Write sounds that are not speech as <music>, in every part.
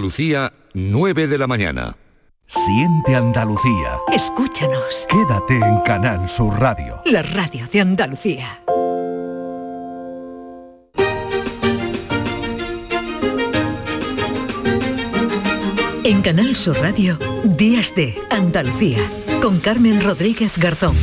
Lucía, 9 de la mañana. Siente Andalucía. Escúchanos. Quédate en Canal Sur Radio. La radio de Andalucía. En Canal Sur Radio, Días de Andalucía, con Carmen Rodríguez Garzón.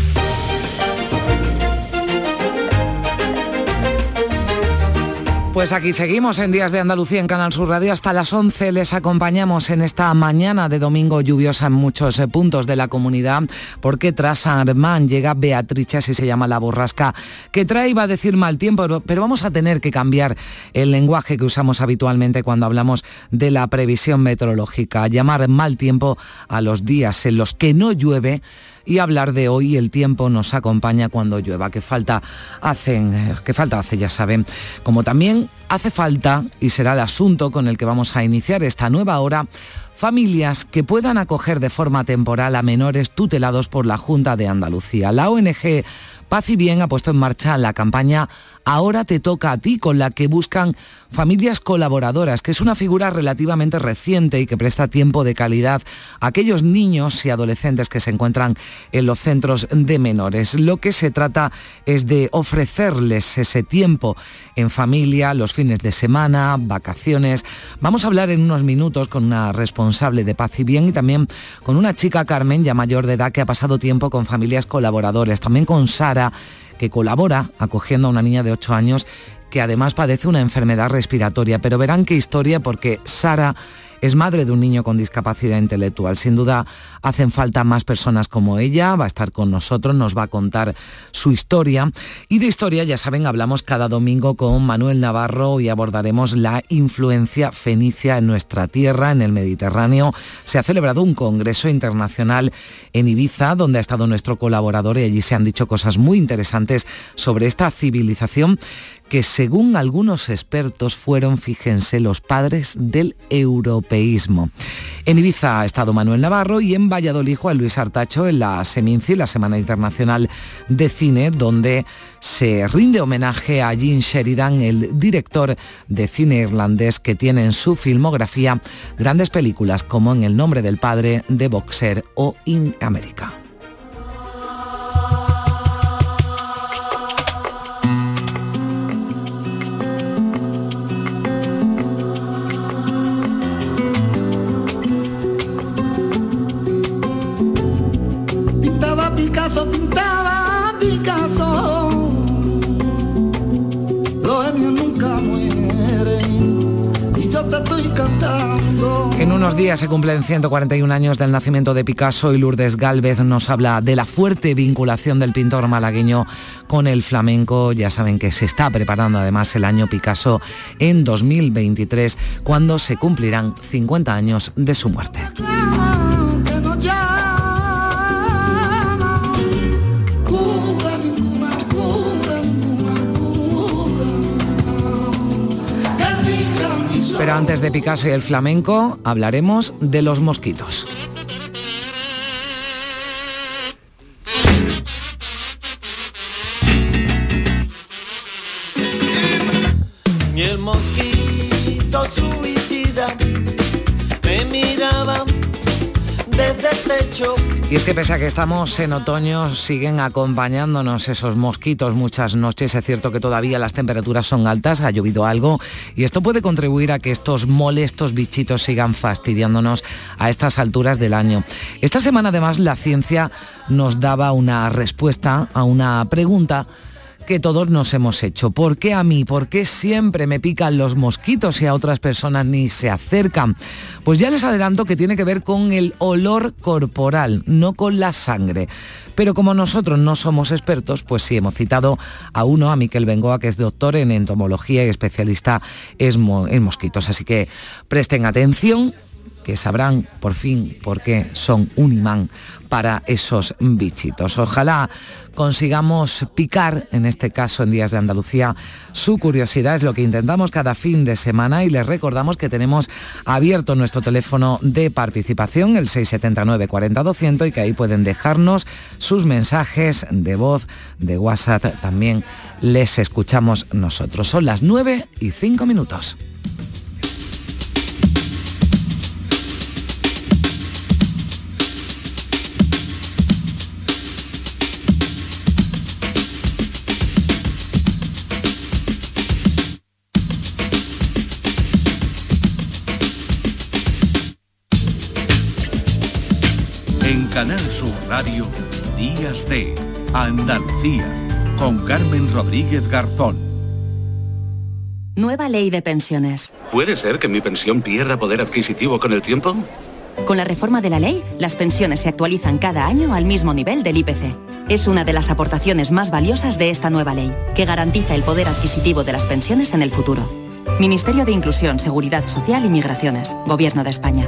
Pues aquí seguimos en Días de Andalucía en Canal Sur Radio. Hasta las 11 les acompañamos en esta mañana de domingo lluviosa en muchos eh, puntos de la comunidad, porque tras San Armán llega Beatriz, así se llama la borrasca, que trae, iba a decir mal tiempo, pero vamos a tener que cambiar el lenguaje que usamos habitualmente cuando hablamos de la previsión meteorológica, llamar mal tiempo a los días en los que no llueve y hablar de hoy el tiempo nos acompaña cuando llueva, que falta hacen, que falta hace, ya saben, como también hace falta, y será el asunto con el que vamos a iniciar esta nueva hora, familias que puedan acoger de forma temporal a menores tutelados por la Junta de Andalucía. La ONG Paz y Bien ha puesto en marcha la campaña Ahora te toca a ti, con la que buscan familias colaboradoras, que es una figura relativamente reciente y que presta tiempo de calidad a aquellos niños y adolescentes que se encuentran en los centros de menores. Lo que se trata es de ofrecerles ese tiempo en familia, los fines de semana, vacaciones. Vamos a hablar en unos minutos con una responsable de Paz y Bien y también con una chica, Carmen, ya mayor de edad, que ha pasado tiempo con familias colaboradores, también con Sara que colabora acogiendo a una niña de 8 años que además padece una enfermedad respiratoria. Pero verán qué historia porque Sara es madre de un niño con discapacidad intelectual. Sin duda hacen falta más personas como ella, va a estar con nosotros, nos va a contar su historia. Y de historia, ya saben, hablamos cada domingo con Manuel Navarro y abordaremos la influencia fenicia en nuestra tierra, en el Mediterráneo. Se ha celebrado un congreso internacional en Ibiza, donde ha estado nuestro colaborador y allí se han dicho cosas muy interesantes sobre esta civilización que según algunos expertos fueron, fíjense, los padres del europeísmo. En Ibiza ha estado Manuel Navarro y en Valladolid Juan Luis Artacho en la Seminci, la Semana Internacional de Cine, donde se rinde homenaje a Jean Sheridan, el director de cine irlandés que tiene en su filmografía grandes películas como En el nombre del padre, de Boxer o In America. Unos días se cumplen 141 años del nacimiento de Picasso y Lourdes Galvez nos habla de la fuerte vinculación del pintor malagueño con el flamenco. Ya saben que se está preparando además el año Picasso en 2023 cuando se cumplirán 50 años de su muerte. Pero antes de Picasso y el flamenco, hablaremos de los mosquitos. Y es que pese a que estamos en otoño, siguen acompañándonos esos mosquitos muchas noches. Es cierto que todavía las temperaturas son altas, ha llovido algo y esto puede contribuir a que estos molestos bichitos sigan fastidiándonos a estas alturas del año. Esta semana además la ciencia nos daba una respuesta a una pregunta que todos nos hemos hecho. ¿Por qué a mí? ¿Por qué siempre me pican los mosquitos y a otras personas ni se acercan? Pues ya les adelanto que tiene que ver con el olor corporal, no con la sangre. Pero como nosotros no somos expertos, pues sí hemos citado a uno, a Miquel Bengoa, que es doctor en entomología y especialista en mosquitos. Así que presten atención que sabrán por fin por qué son un imán para esos bichitos. Ojalá consigamos picar, en este caso en Días de Andalucía, su curiosidad. Es lo que intentamos cada fin de semana y les recordamos que tenemos abierto nuestro teléfono de participación, el 679 40 200, y que ahí pueden dejarnos sus mensajes de voz, de WhatsApp. También les escuchamos nosotros. Son las 9 y 5 minutos. Canal Sur Radio, Días de Andalucía, con Carmen Rodríguez Garzón. Nueva ley de pensiones. ¿Puede ser que mi pensión pierda poder adquisitivo con el tiempo? Con la reforma de la ley, las pensiones se actualizan cada año al mismo nivel del IPC. Es una de las aportaciones más valiosas de esta nueva ley, que garantiza el poder adquisitivo de las pensiones en el futuro. Ministerio de Inclusión, Seguridad Social y Migraciones, Gobierno de España.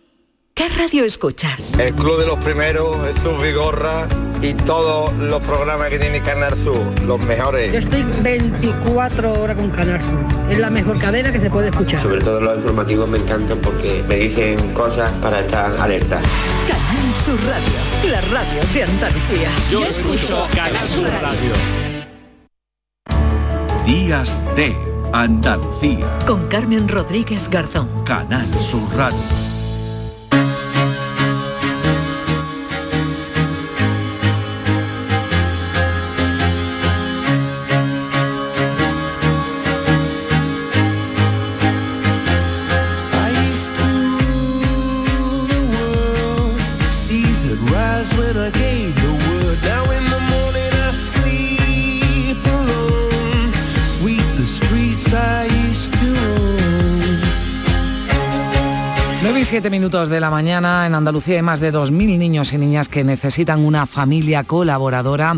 ¿Qué radio escuchas? El Club de los Primeros, Jesús Vigorra y todos los programas que tiene Canal Sur, los mejores. Yo estoy 24 horas con Canal Sur. Es la mejor cadena que se puede escuchar. Sobre todo los informativos me encantan porque me dicen cosas para estar alerta. Canal Sur Radio, la radio de Andalucía. Yo, escucho Canal Sur Radio. Días de Andalucía. Con Carmen Rodríguez Garzón. Canal Sur Radio. Siete minutos de la mañana. En Andalucía hay más de 2.000 niños y niñas que necesitan una familia colaboradora.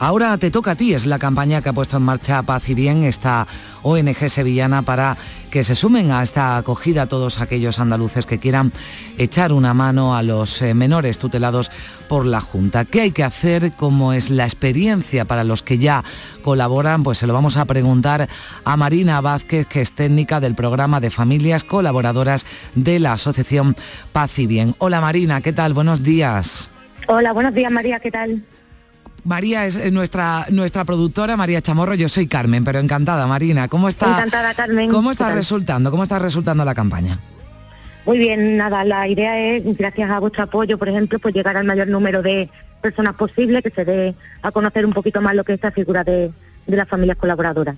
Ahora te toca a ti, es la campaña que ha puesto en marcha Paz y Bien, esta ONG sevillana, para que se sumen a esta acogida todos aquellos andaluces que quieran echar una mano a los eh, menores tutelados por la Junta. ¿Qué hay que hacer? ¿Cómo es la experiencia para los que ya colaboran? Pues se lo vamos a preguntar a Marina Vázquez, que es técnica del programa de familias colaboradoras de la Asociación Paz y Bien. Hola Marina, ¿qué tal? Buenos días. Hola, buenos días María, ¿qué tal? María es eh, nuestra, nuestra productora, María Chamorro, yo soy Carmen, pero encantada, Marina. ¿Cómo está, encantada, Carmen. ¿Cómo está resultando? ¿Cómo está resultando la campaña? Muy bien, nada, la idea es, gracias a vuestro apoyo, por ejemplo, pues llegar al mayor número de personas posible, que se dé a conocer un poquito más lo que es esta figura de, de las familias colaboradoras.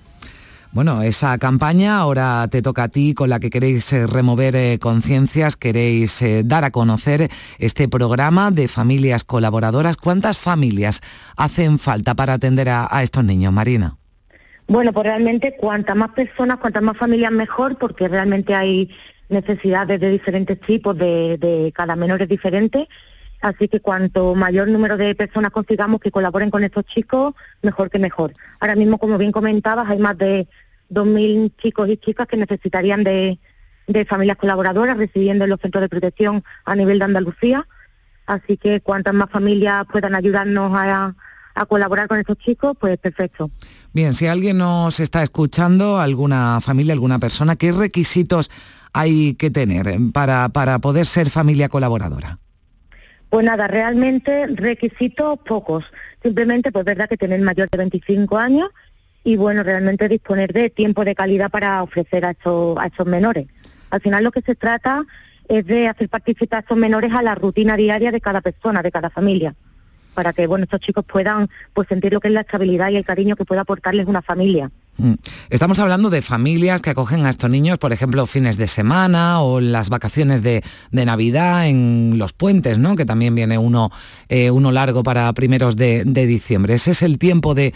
Bueno, esa campaña ahora te toca a ti con la que queréis eh, remover eh, conciencias, queréis eh, dar a conocer este programa de familias colaboradoras. ¿Cuántas familias hacen falta para atender a, estos niños, Marina? Bueno, pues realmente cuantas más personas, cuantas más familias mejor, porque realmente hay necesidades de diferentes tipos, de, de cada menor es diferente. Así que cuanto mayor número de personas consigamos que colaboren con estos chicos, mejor que mejor. Ahora mismo, como bien comentabas, hay más de 2.000 chicos y chicas que necesitarían de, familias colaboradoras recibiendo en los centros de protección a nivel de Andalucía. Así que cuantas más familias puedan ayudarnos a, colaborar con estos chicos, pues perfecto. Bien, si alguien nos está escuchando, alguna familia, alguna persona, ¿qué requisitos hay que tener para, para poder ser familia colaboradora? Pues nada, realmente requisitos pocos. Simplemente, pues verdad que tener mayor de 25 años y bueno, realmente disponer de tiempo de calidad para ofrecer a estos, a estos menores. Al final lo que se trata es de hacer participar a estos menores a la rutina diaria de cada persona, de cada familia, para que bueno, estos chicos puedan pues sentir lo que es la estabilidad y el cariño que puede aportarles una familia. Mm. Estamos hablando de familias que acogen a estos niños, por ejemplo, fines de semana o las vacaciones de, Navidad, en los puentes, ¿no? que también viene uno, eh, uno largo para primeros de, diciembre. Ese es el tiempo de,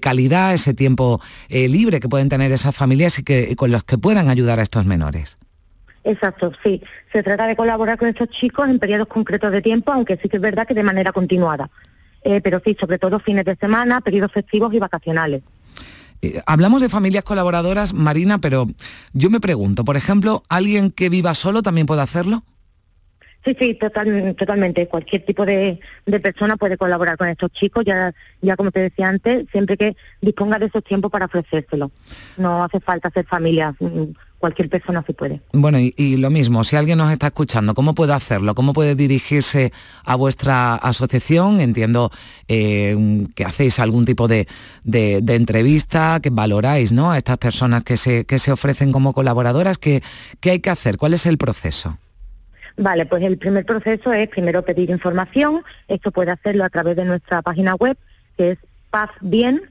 calidad, ese tiempo eh, libre que pueden tener esas familias y que, con los que puedan ayudar a estos menores. Exacto, sí. Se trata de colaborar con estos chicos en periodos concretos de tiempo, aunque sí que es verdad que de manera continuada. Eh, pero sí, sobre todo fines de semana, periodos festivos y vacacionales. Eh, hablamos de familias colaboradoras, Marina, pero yo me pregunto, por ejemplo, ¿alguien que viva solo también puede hacerlo? Sí, sí, totalmente. Cualquier tipo de, persona puede colaborar con estos chicos, ya, ya como te decía antes, siempre que disponga de esos tiempos para ofrecérselo. No hace falta ser familia. Cualquier persona se puede. Bueno, y, lo mismo, si alguien nos está escuchando, ¿cómo puede hacerlo? ¿Cómo puede dirigirse a vuestra asociación? Entiendo eh, que hacéis algún tipo de, entrevista, que valoráis ¿no? a estas personas que se, que se ofrecen como colaboradoras. ¿Qué, ¿Qué hay que hacer? ¿Cuál es el proceso? Vale, pues el primer proceso es primero pedir información. Esto puede hacerlo a través de nuestra página web, que es pazbien,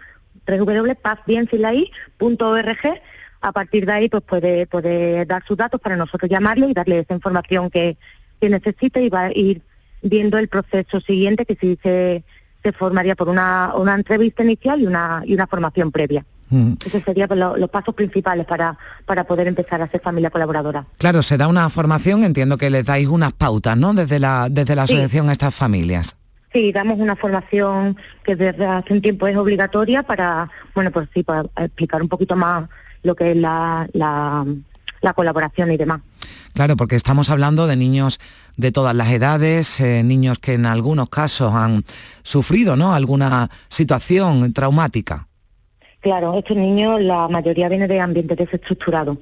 www.pazbiensilaí.org. A partir de ahí, pues puede, puede dar sus datos para nosotros llamarle y darle esa información que, que necesite y va a ir viendo el proceso siguiente, que sí se, se formaría por una, una entrevista inicial y una, y una formación previa. Mm. Esos serían pues, los, pasos principales para, para poder empezar a ser familia colaboradora. Claro, se da una formación, entiendo que les dais unas pautas, ¿no? Desde la, desde la asociación a estas familias. Sí, damos una formación que desde hace un tiempo es obligatoria para, bueno, pues sí, para explicar un poquito más lo que es la, la, colaboración y demás. Claro, porque estamos hablando de niños de todas las edades, eh, niños que en algunos casos han sufrido ¿no? alguna situación traumática. Claro, estos niños, la mayoría viene de ambientes desestructurados.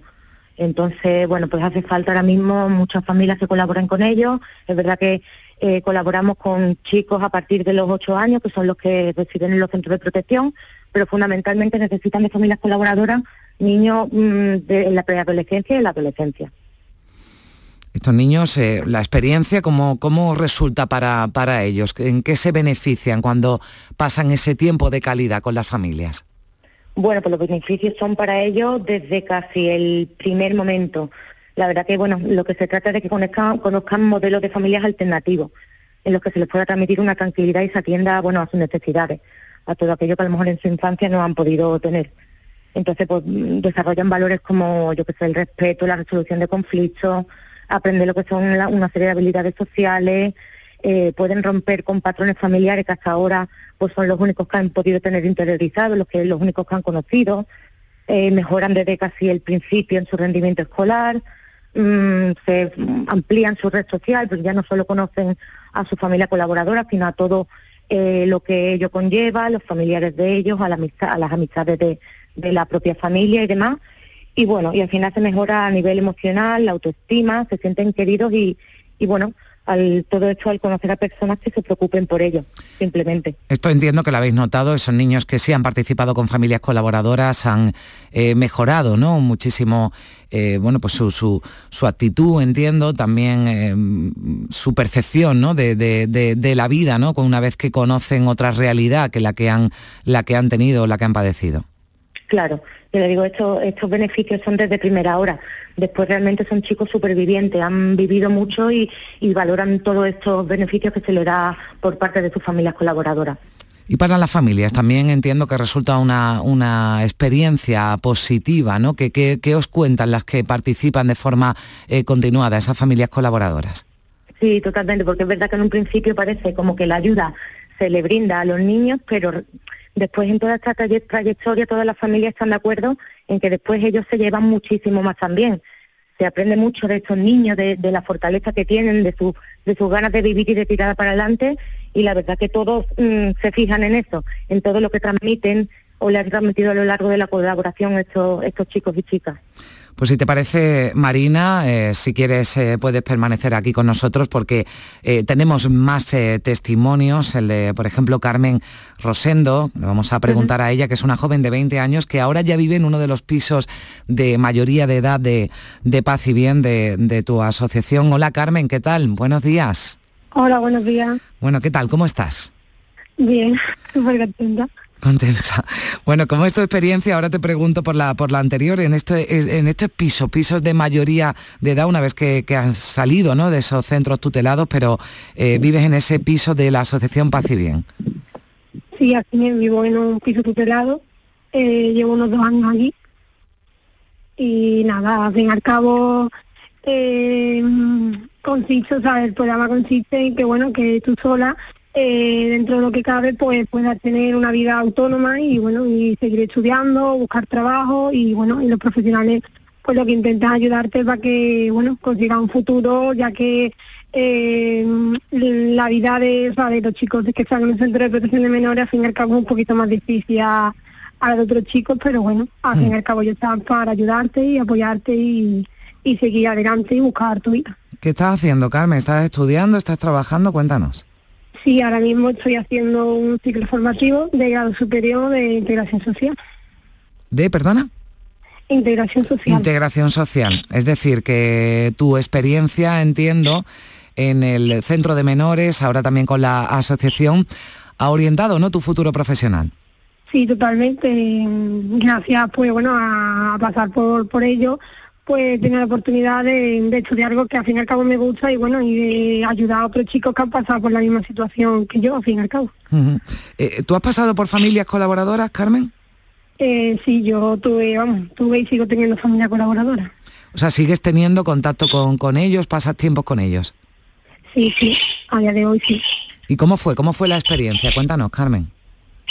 Entonces, bueno, pues hace falta ahora mismo muchas familias que colaboren con ellos. Es verdad que eh, colaboramos con chicos a partir de los ocho años, que son los que residen en los centros de protección, pero fundamentalmente necesitan de familias colaboradoras niños mm, de la preadolescencia y la adolescencia. Estos niños, eh, la experiencia, ¿cómo, cómo resulta para, para ellos? ¿En qué se benefician cuando pasan ese tiempo de calidad con las familias? Bueno, pues los beneficios son para ellos desde casi el primer momento. La verdad que, bueno, lo que se trata es de que conozcan, modelos de familias alternativos, en los que se les pueda transmitir una tranquilidad y se atienda, bueno, a sus necesidades, a todo aquello que a lo mejor en su infancia no han podido tener. Entonces, pues desarrollan valores como, yo que sé, el respeto, la resolución de conflictos, aprender lo que son una serie de habilidades sociales, eh, pueden romper con patrones familiares que hasta ahora pues son los únicos que han podido tener interiorizados, los que los únicos que han conocido, eh, mejoran desde casi el principio en su rendimiento escolar, mm, se amplían su red social, porque ya no solo conocen a su familia colaboradora, sino a todo eh, lo que ello conlleva, los familiares de ellos, a, la amistad, a las amistades de, de la propia familia y demás. Y bueno, y al final se mejora a nivel emocional, la autoestima, se sienten queridos y, y bueno, al todo esto al conocer a personas que se preocupen por ello, simplemente. Esto entiendo que lo habéis notado, esos niños que sí han participado con familias colaboradoras han eh, mejorado ¿no? muchísimo eh, bueno, pues su, su, actitud, entiendo, también eh, su percepción ¿no? de, de, la vida, ¿no? una vez que conocen otra realidad que la que han, la que han tenido, la que han padecido. Claro, yo le digo, estos, estos beneficios son desde primera hora. Después realmente son chicos supervivientes, han vivido mucho y, valoran todos estos beneficios que se les da por parte de sus familias colaboradoras. Y para las familias también entiendo que resulta una, una experiencia positiva, ¿no? ¿Qué, os cuentan las que participan de forma eh, continuada, esas familias colaboradoras? Sí, totalmente, porque es verdad que en un principio parece como que la ayuda se le brinda a los niños, pero Después en toda esta trayectoria todas las familias están de acuerdo en que después ellos se llevan muchísimo más también. Se aprende mucho de estos niños, de, la fortaleza que tienen, de, su, de sus ganas de vivir y de tirar para adelante y la verdad que todos mm, se fijan en eso, en todo lo que transmiten o le han transmitido a lo largo de la colaboración estos, estos chicos y chicas. Pues si te parece, Marina, eh, si quieres eh, puedes permanecer aquí con nosotros porque eh, tenemos más testimonios, el de, por ejemplo, Carmen Rosendo, le vamos a preguntar a ella, que es una joven de 20 años que ahora ya vive en uno de los pisos de mayoría de edad de, Paz y Bien de, de tu asociación. Hola Carmen, ¿qué tal? Buenos días. Hola, buenos días. Bueno, ¿qué tal? ¿Cómo estás? Bien, <laughs> súper contenta. Contenta. Bueno, como es tu experiencia, ahora te pregunto por la, por la anterior, en este, en este piso, pisos de mayoría de edad, una vez que, que has salido ¿no? de esos centros tutelados, pero eh, vives en ese piso de la Asociación Paz y Bien. Sí, aquí vivo en un piso tutelado, eh, llevo unos dos años allí y nada, al fin y al cabo eh, consiste, o sea, el programa consiste que bueno, que tú sola eh, dentro de lo que cabe, pues pueda tener una vida autónoma y bueno, y seguir estudiando, buscar trabajo y bueno, y los profesionales pues lo que intentan ayudarte para que bueno, consiga un futuro, ya que eh, la vida de, de los chicos que están en el centro de protección de menores al fin y al cabo es un poquito más difícil a, a la de otros chicos, pero bueno, al fin y Mm. al cabo yo estaba para ayudarte y apoyarte y, y seguir adelante y buscar tu vida. ¿Qué estás haciendo, Carmen? ¿Estás estudiando? ¿Estás trabajando? Cuéntanos. Sí, ahora mismo estoy haciendo un ciclo formativo de grado superior de integración social. ¿De, perdona? Integración social. Integración social. Es decir, que tu experiencia, entiendo, en el centro de menores, ahora también con la asociación, ha orientado, ¿no?, tu futuro profesional. Sí, totalmente. Gracias, pues bueno, a, pasar por, por ello, pues tenido la oportunidad de, de estudiar algo que al fin y al cabo me gusta y bueno, y de ayudar a otros chicos que han pasado por la misma situación que yo, al fin y al cabo. Eh, ¿Tú has pasado por familias colaboradoras, Carmen? Eh, sí, yo tuve, vamos, tuve y sigo teniendo familia colaboradora. O sea, ¿sigues teniendo contacto con, con ellos, pasas tiempos con ellos? Sí, sí, a día de hoy sí. ¿Y cómo fue? ¿Cómo fue la experiencia? Cuéntanos, Carmen.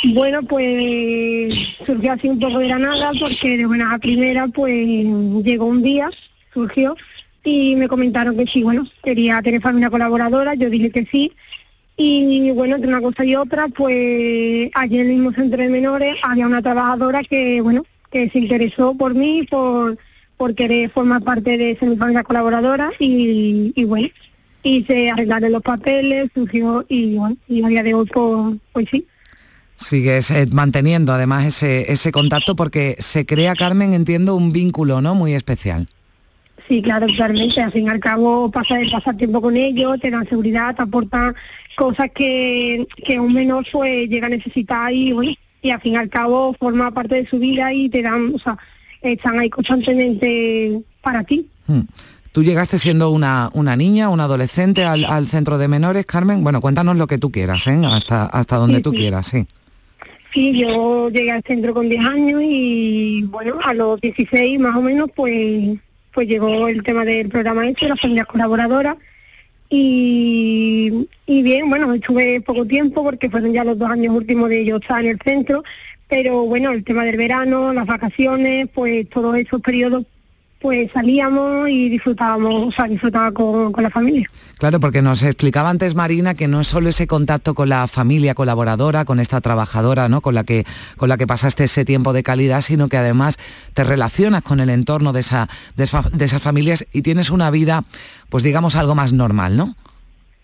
Bueno, pues surgió así un poco de la nada porque de buena a primera pues llegó un día, surgió y me comentaron que sí, bueno, quería tener familia colaboradora, yo dije que sí y bueno, entre una cosa y otra pues allí en el mismo centro de menores había una trabajadora que bueno, que se interesó por mí, por, por querer formar parte de ser mi familia colaboradora y, y bueno, y se arreglaron los papeles, surgió y bueno, y a día de hoy pues, pues sí. Sigues manteniendo además ese, ese contacto porque se crea, Carmen, entiendo, un vínculo, ¿no?, muy especial. Sí, claro, totalmente. Al fin y al cabo, pasar, pasar tiempo con ellos, te dan seguridad, te aportan cosas que, que un menor pues llega a necesitar y bueno, y al fin y al cabo forma parte de su vida y te dan, o sea, están ahí constantemente para ti. Hmm. Tú llegaste siendo una, una niña, una adolescente al, al centro de menores, Carmen. Bueno, cuéntanos lo que tú quieras, ¿eh? Hasta, hasta donde Sí, tú sí. quieras, sí. Sí, yo llegué al centro con 10 años y bueno, a los 16 más o menos pues pues llegó el tema del programa este, las familias colaboradoras. Y, y bien, bueno, estuve poco tiempo porque fueron ya los dos años últimos de yo estar en el centro, pero bueno, el tema del verano, las vacaciones, pues todos esos periodos pues salíamos y disfrutábamos, o sea, disfrutaba con, con la familia. Claro, porque nos explicaba antes Marina que no es solo ese contacto con la familia colaboradora, con esta trabajadora, ¿no? Con la que con la que pasaste ese tiempo de calidad, sino que además te relacionas con el entorno de esa de, esa- de esas familias y tienes una vida, pues digamos algo más normal, ¿no?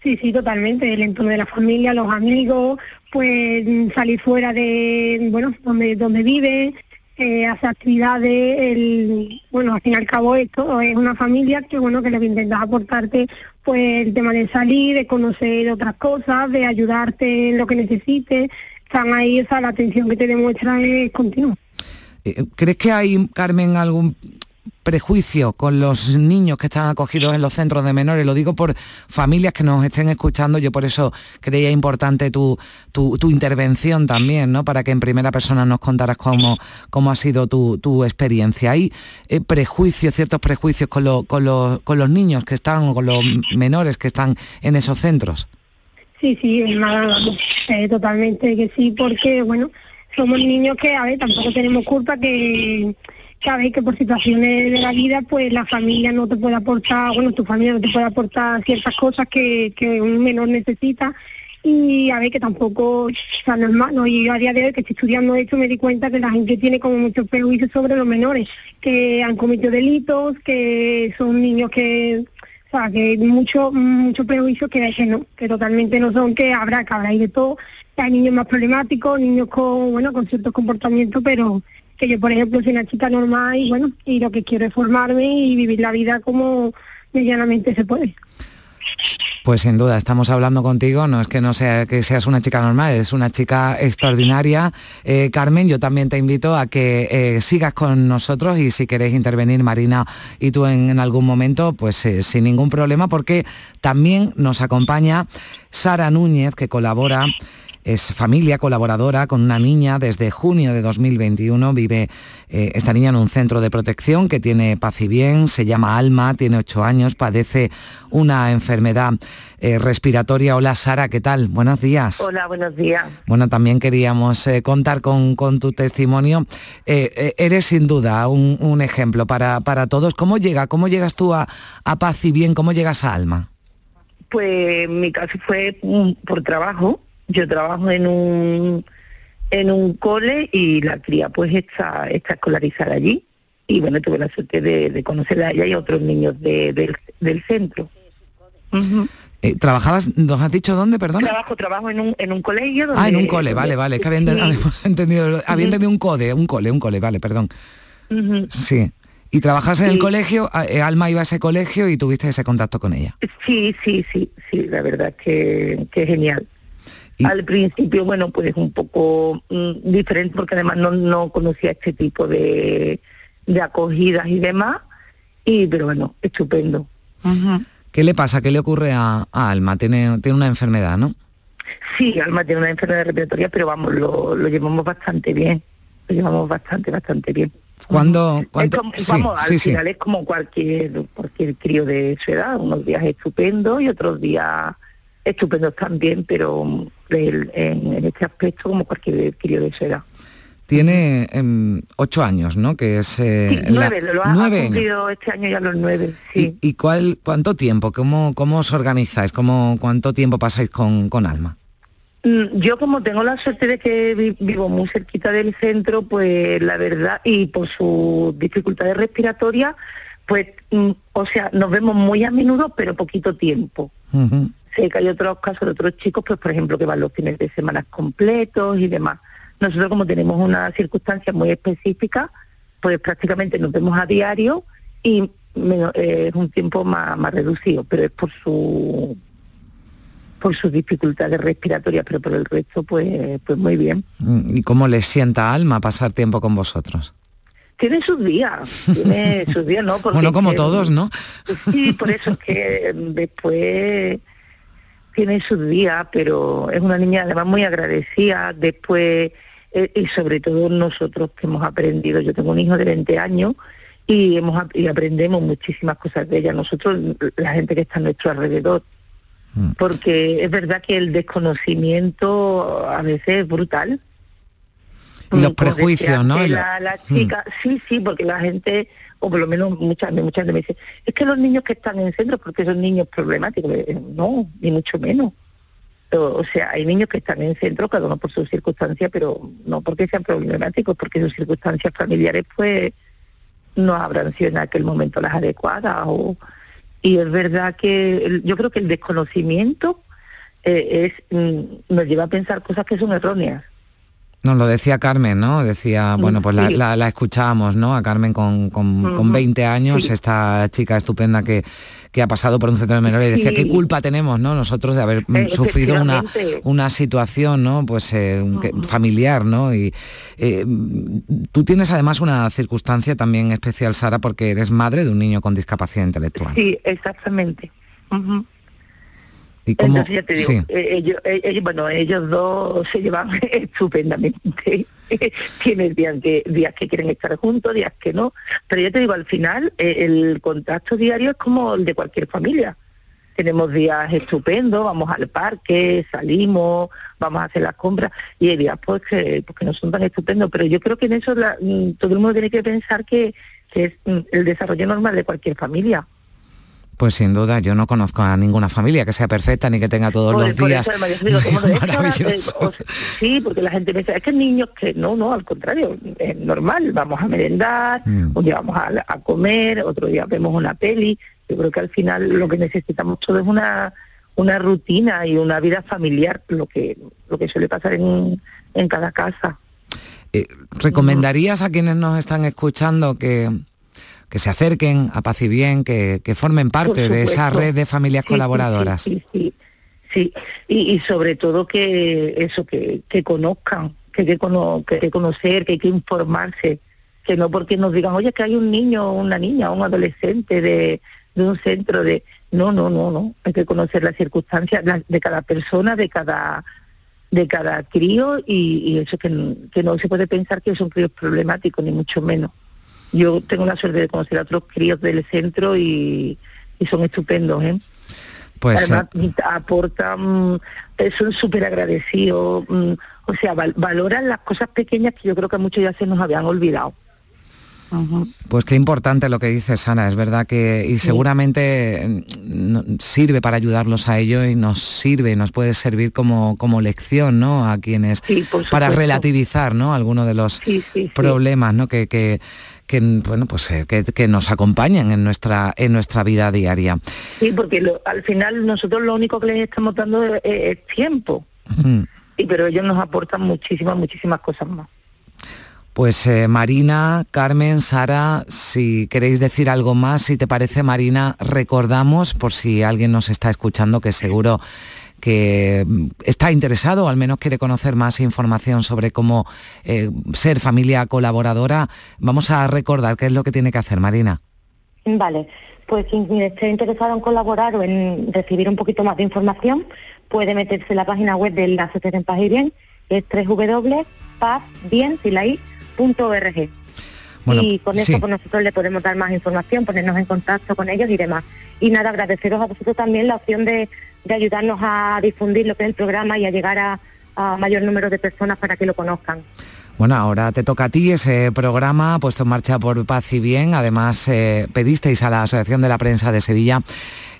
Sí, sí, totalmente. El entorno de la familia, los amigos, pues salir fuera de, bueno, donde donde vive, eh, hacer actividades, el, bueno, al fin y al cabo esto es una familia que, bueno, que lo que intentas aportarte, pues el tema de salir, de conocer otras cosas, de ayudarte en lo que necesites. Están ahí, esa la atención que te demuestran es continua. Eh, ¿Crees que hay, Carmen, algún prejuicio con los niños que están acogidos en los centros de menores? Lo digo por familias que nos estén escuchando, yo por eso creía importante tu, tu, tu intervención también, ¿no? Para que en primera persona nos contaras cómo, cómo ha sido tu, tu experiencia. ¿Hay eh, prejuicios, ciertos prejuicios con, lo- con, los, con los niños que están, con los menores que están en esos centros? Sí, sí, es eh, totalmente que sí, porque, bueno, somos niños que, a ver, tampoco tenemos culpa que, ver, que por situaciones de la vida, pues la familia no te puede aportar, bueno, tu familia no te puede aportar ciertas cosas que, que un menor necesita y a ver que tampoco, o sea, no. Y yo a día de hoy que estoy estudiando esto me di cuenta que la gente tiene como muchos prejuicios sobre los menores, que han cometido delitos, que son niños que o sea, que hay mucho, mucho prejuicio que, que no, que totalmente no son, que habrá, que habrá y de todo, hay niños más problemáticos, niños con, bueno, con ciertos comportamientos, pero que yo, por ejemplo, soy una chica normal y bueno, y lo que quiero es formarme y vivir la vida como medianamente se puede. Pues sin duda, estamos hablando contigo, no es que no sea que seas una chica normal, eres una chica extraordinaria. Eh, Carmen, yo también te invito a que eh, sigas con nosotros y si queréis intervenir, Marina y tú en, en algún momento, pues eh, sin ningún problema, porque también nos acompaña Sara Núñez, que colabora es familia colaboradora con una niña desde junio de 2021. Vive eh, esta niña en un centro de protección que tiene paz y bien, se llama Alma, tiene ocho años, padece una enfermedad eh, respiratoria. Hola Sara, ¿qué tal? Buenos días. Hola, buenos días. Bueno, también queríamos eh, contar con, con tu testimonio. Eres sin duda un, un ejemplo para, para todos. ¿Cómo llega? ¿Cómo llegas tú a, a paz y bien? ¿Cómo llegas a Alma? Pues mi caso fue mm, por trabajo. Yo trabajo en un en un cole y la cría pues está, está escolarizada allí. Y bueno, tuve la suerte de, de conocerla a ella y a otros niños de- del, del centro. Eh, ¿Trabajabas, nos has dicho dónde, perdón? Trabajo, trabajo en un, en un colegio donde... Ah, en un cole, vale, vale, es que había, Sí. <laughs> entendido, había entendido un code, un cole, un cole, vale, perdón. Ujú. Sí. Y trabajas en el colegio, a- eh, Alma iba a ese colegio y tuviste ese contacto con ella. Sí, sí, sí, sí, la verdad es que, que genial. Al principio, bueno, pues un poco mm, diferente porque además no, no conocía este tipo de, de acogidas y demás, y pero bueno, estupendo. ¿Qué le pasa? ¿Qué le ocurre a, a Alma? Tiene, tiene una enfermedad, ¿no? Sí, Alma tiene una enfermedad respiratoria, pero vamos, lo, lo llevamos bastante bien, lo llevamos bastante, bastante bien. ¿Cuándo? Es cuánto- como- sí, vamos, al sí, sí. final es como cualquier, cualquier crío de su edad, unos días estupendos y otros días estupendos también, pero en, este aspecto como cualquier crío de su edad. Tiene em, ocho años, ¿no? Que es eh, Sí, la- nueve, lo ha, ha nueve años. cumplido este año ya los nueve, sí. ¿Y cuál, cuánto tiempo? ¿Cómo, cómo os organizáis? ¿Cómo, ¿Cuánto tiempo pasáis con, con Alma? Mm, Yo como tengo la suerte de que vi- vivo muy cerquita del centro, pues la verdad, y por sus dificultades respiratorias, pues, mm, o sea, nos vemos muy a menudo, pero poquito tiempo. Sé que hay otros casos de otros chicos, pues por ejemplo, que van los fines de semana completos y demás. Nosotros como tenemos una circunstancia muy específica, pues prácticamente nos vemos a diario y menos- eh, es un tiempo más, más reducido, pero es por su por sus dificultades respiratorias, pero por el resto, pues, pues muy bien. Mm, ¿Y cómo les sienta Alma pasar tiempo con vosotros? Tiene sus días, tiene <laughs> sus días, ¿no? Porque bueno, como que- todos, ¿no? Sí, por eso es que después tiene sus días, pero es una niña además muy agradecida. Después, eh, y sobre todo nosotros que hemos aprendido, yo tengo un hijo de 20 años y, hemos, y aprendemos muchísimas cosas de ella. Nosotros, la gente que está a nuestro alrededor, porque es verdad que el desconocimiento a veces es brutal. Y los Mm, prejuicios, ¿no? La, la chica, sí, sí, porque la gente, o por lo menos muchas muchas veces me dicen, es que los niños que están en centro, porque son niños problemáticos, Eh, no, ni mucho menos. O, sea, hay niños que están en centro, cada uno por sus circunstancias, pero no porque sean problemáticos, porque sus circunstancias familiares, pues, no habrán sido en aquel momento las adecuadas. O, y es verdad que yo creo que el desconocimiento eh, es mm, nos lleva a pensar cosas que son erróneas. Nos lo decía Carmen, ¿no? Decía, bueno, pues la, sí. la, la escuchábamos, ¿no? A Carmen con, con, con Ujú, 20 años, sí. esta chica estupenda que, que ha pasado por un centro de menores y decía, Sí. ¿qué culpa tenemos, ¿no? Nosotros de haber Eh, sufrido una, una situación, ¿no? Pues eh, familiar, ¿no? Y eh, tú tienes además una circunstancia también especial, Sara, porque eres madre de un niño con discapacidad intelectual. Sí, exactamente. ¿Y cómo? Entonces ya te digo, Sí. eh, ellos, eh, ellos- bueno, ellos dos se llevan <laughs> estupendamente. <laughs> Tienes días que, días que quieren estar juntos, días que no. Pero ya te digo, al final eh, el contacto diario es como el de cualquier familia. Tenemos días estupendos, vamos al parque, salimos, vamos a hacer las compras y hay días pues que, pues, que no son tan estupendos. Pero yo creo que en eso la- mm, todo el mundo tiene que pensar que, que es mm, el desarrollo normal de cualquier familia. Pues sin duda, yo no conozco a ninguna familia que sea perfecta ni que tenga todos Por- los por días eso, digo, <laughs> de eh, o sí, porque la gente piensa, es que niños que no, no, al contrario, es normal, vamos a merendar, Mm. un día vamos a, a comer, otro día vemos una peli. Yo creo que al final lo que necesitamos todo es una una rutina y una vida familiar, lo que lo que suele pasar en, en cada casa. Eh, ¿Recomendarías a quienes nos están escuchando que, que se acerquen a Paz y Bien, que, que formen parte de esa red de familias Sí, colaboradoras? Sí, sí, sí. Y, y sobre todo que eso, que, que conozcan, que hay que, cono- que hay que conocer, que hay que informarse, que no porque nos digan, oye, que hay un niño una niña un adolescente de, de un centro de... No, no, no, no. Hay que conocer las circunstancias de cada persona, de cada de cada crío y, y eso que, que no se puede pensar que son críos problemáticos, ni mucho menos. Yo tengo la suerte de conocer a otros críos del centro y, y son estupendos, ¿eh? Pues Además, aportan, eh, son súper agradecidos, mm, o sea, val- valoran las cosas pequeñas que yo creo que a muchos ya se nos habían olvidado. Pues qué importante lo que dice Sana, es verdad que y seguramente mm, sirve para ayudarlos a ello y nos sirve, nos puede servir como, como lección, ¿no? A quienes para relativizar, ¿no? Algunos de los problemas, ¿no? Que, que, bueno pues eh, que, nos acompañan en nuestra en nuestra vida diaria. Sí porque al final nosotros lo único que les estamos dando es, tiempo. Y pero ellos nos aportan muchísimas muchísimas cosas más. Pues eh, Marina, Carmen, Sara, si queréis decir algo más, si te parece Marina, recordamos, por si alguien nos está escuchando, que seguro que mm, está interesado al menos quiere conocer más información sobre cómo eh, ser familia colaboradora, vamos a recordar qué es lo que tiene que hacer Marina. Vale, pues quien esté interesado en colaborar o en recibir un poquito más de información, puede meterse en la página web de la Asociación y Bien, que es www.pazbien, y con eso pues nosotros le podemos dar más información, ponernos en contacto con ellos y demás. Y nada, agradeceros a vosotros también la opción de, ayudarnos a difundir lo que es el programa y a llegar a, mayor número de personas para que lo conozcan. Bueno, ahora te toca a ti ese programa puesto en marcha por Paz y Bien. Además, eh, pedisteis a la Asociación de la Prensa de Sevilla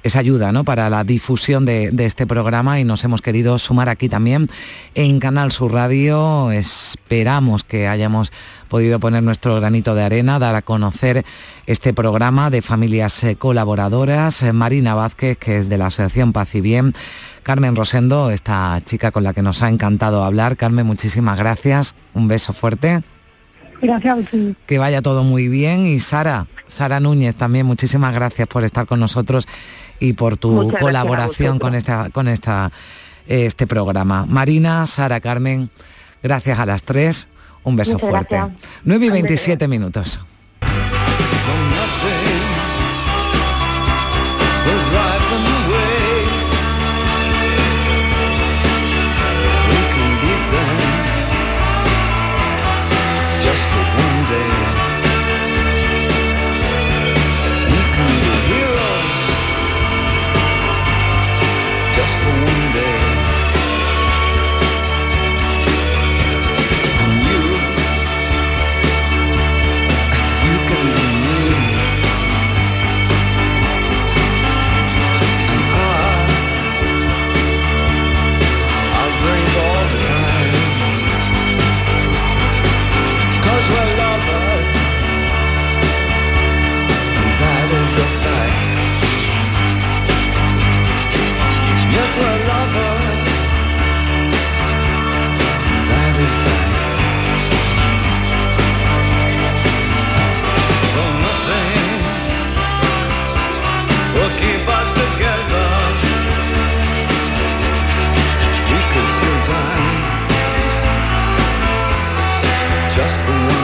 esa ayuda ¿no? para la difusión de, este programa y nos hemos querido sumar aquí también en Canal Sur Radio. Esperamos que hayamos podido poner nuestro granito de arena, dar a conocer este programa de familias eh, colaboradoras. Eh, Marina Vázquez, que es de la Asociación Paz y Bien. Carmen Rosendo, esta chica con la que nos ha encantado hablar. Carmen, muchísimas gracias. Un beso fuerte. Gracias. Que vaya todo muy bien. Y Sara, Sara Núñez, también muchísimas gracias por estar con nosotros y por tu colaboración con esta con esta este programa. Marina, Sara, Carmen, gracias a las tres. Un beso fuerte. 9 y 27 minutos. for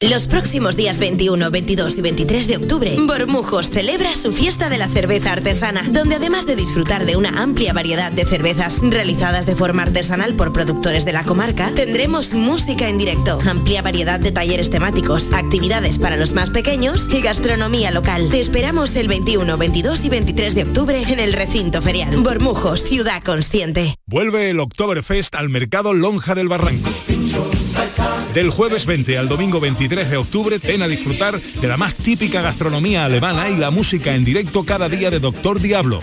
Los próximos días 21, 22 y 23 de octubre, Bormujos celebra su fiesta de la cerveza artesana, donde además de disfrutar de una amplia variedad de cervezas realizadas de forma artesanal por productores de la comarca, tendremos música en directo, amplia variedad de talleres temáticos, actividades para los más pequeños y gastronomía local. Te esperamos el 21, 22 y 23 de octubre en el recinto ferial. Bormujos, ciudad consciente. Vuelve el Oktoberfest al mercado Lonja del Barranco. Del jueves 20 al domingo 23 de octubre, ven a disfrutar de la más típica gastronomía alemana y la música en directo cada día de Doctor Diablo.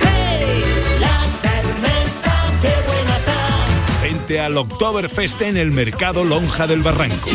Vente al Oktoberfest en el Mercado Lonja del Barranco.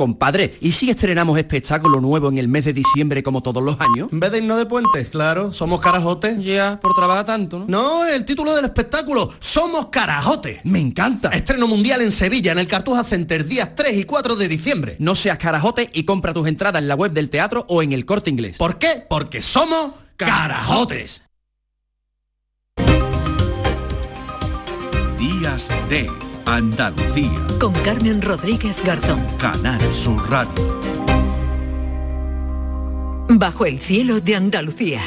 Compadre, ¿y si estrenamos espectáculo nuevo en el mes de diciembre como todos los años? En vez de irnos de puentes, claro, somos carajotes. Ya, por trabajar tanto, ¿no? No, el título del espectáculo, Somos carajotes. Me encanta. Estreno mundial en Sevilla, en el Cartuja Center, días 3 y 4 de diciembre. No seas carajote y compra tus entradas en la web del teatro o en el corte inglés. ¿Por qué? Porque somos carajotes. Días de Andalucía. Con Carmen Rodríguez Garzón. Canal Sur Radio. Bajo el cielo de Andalucía.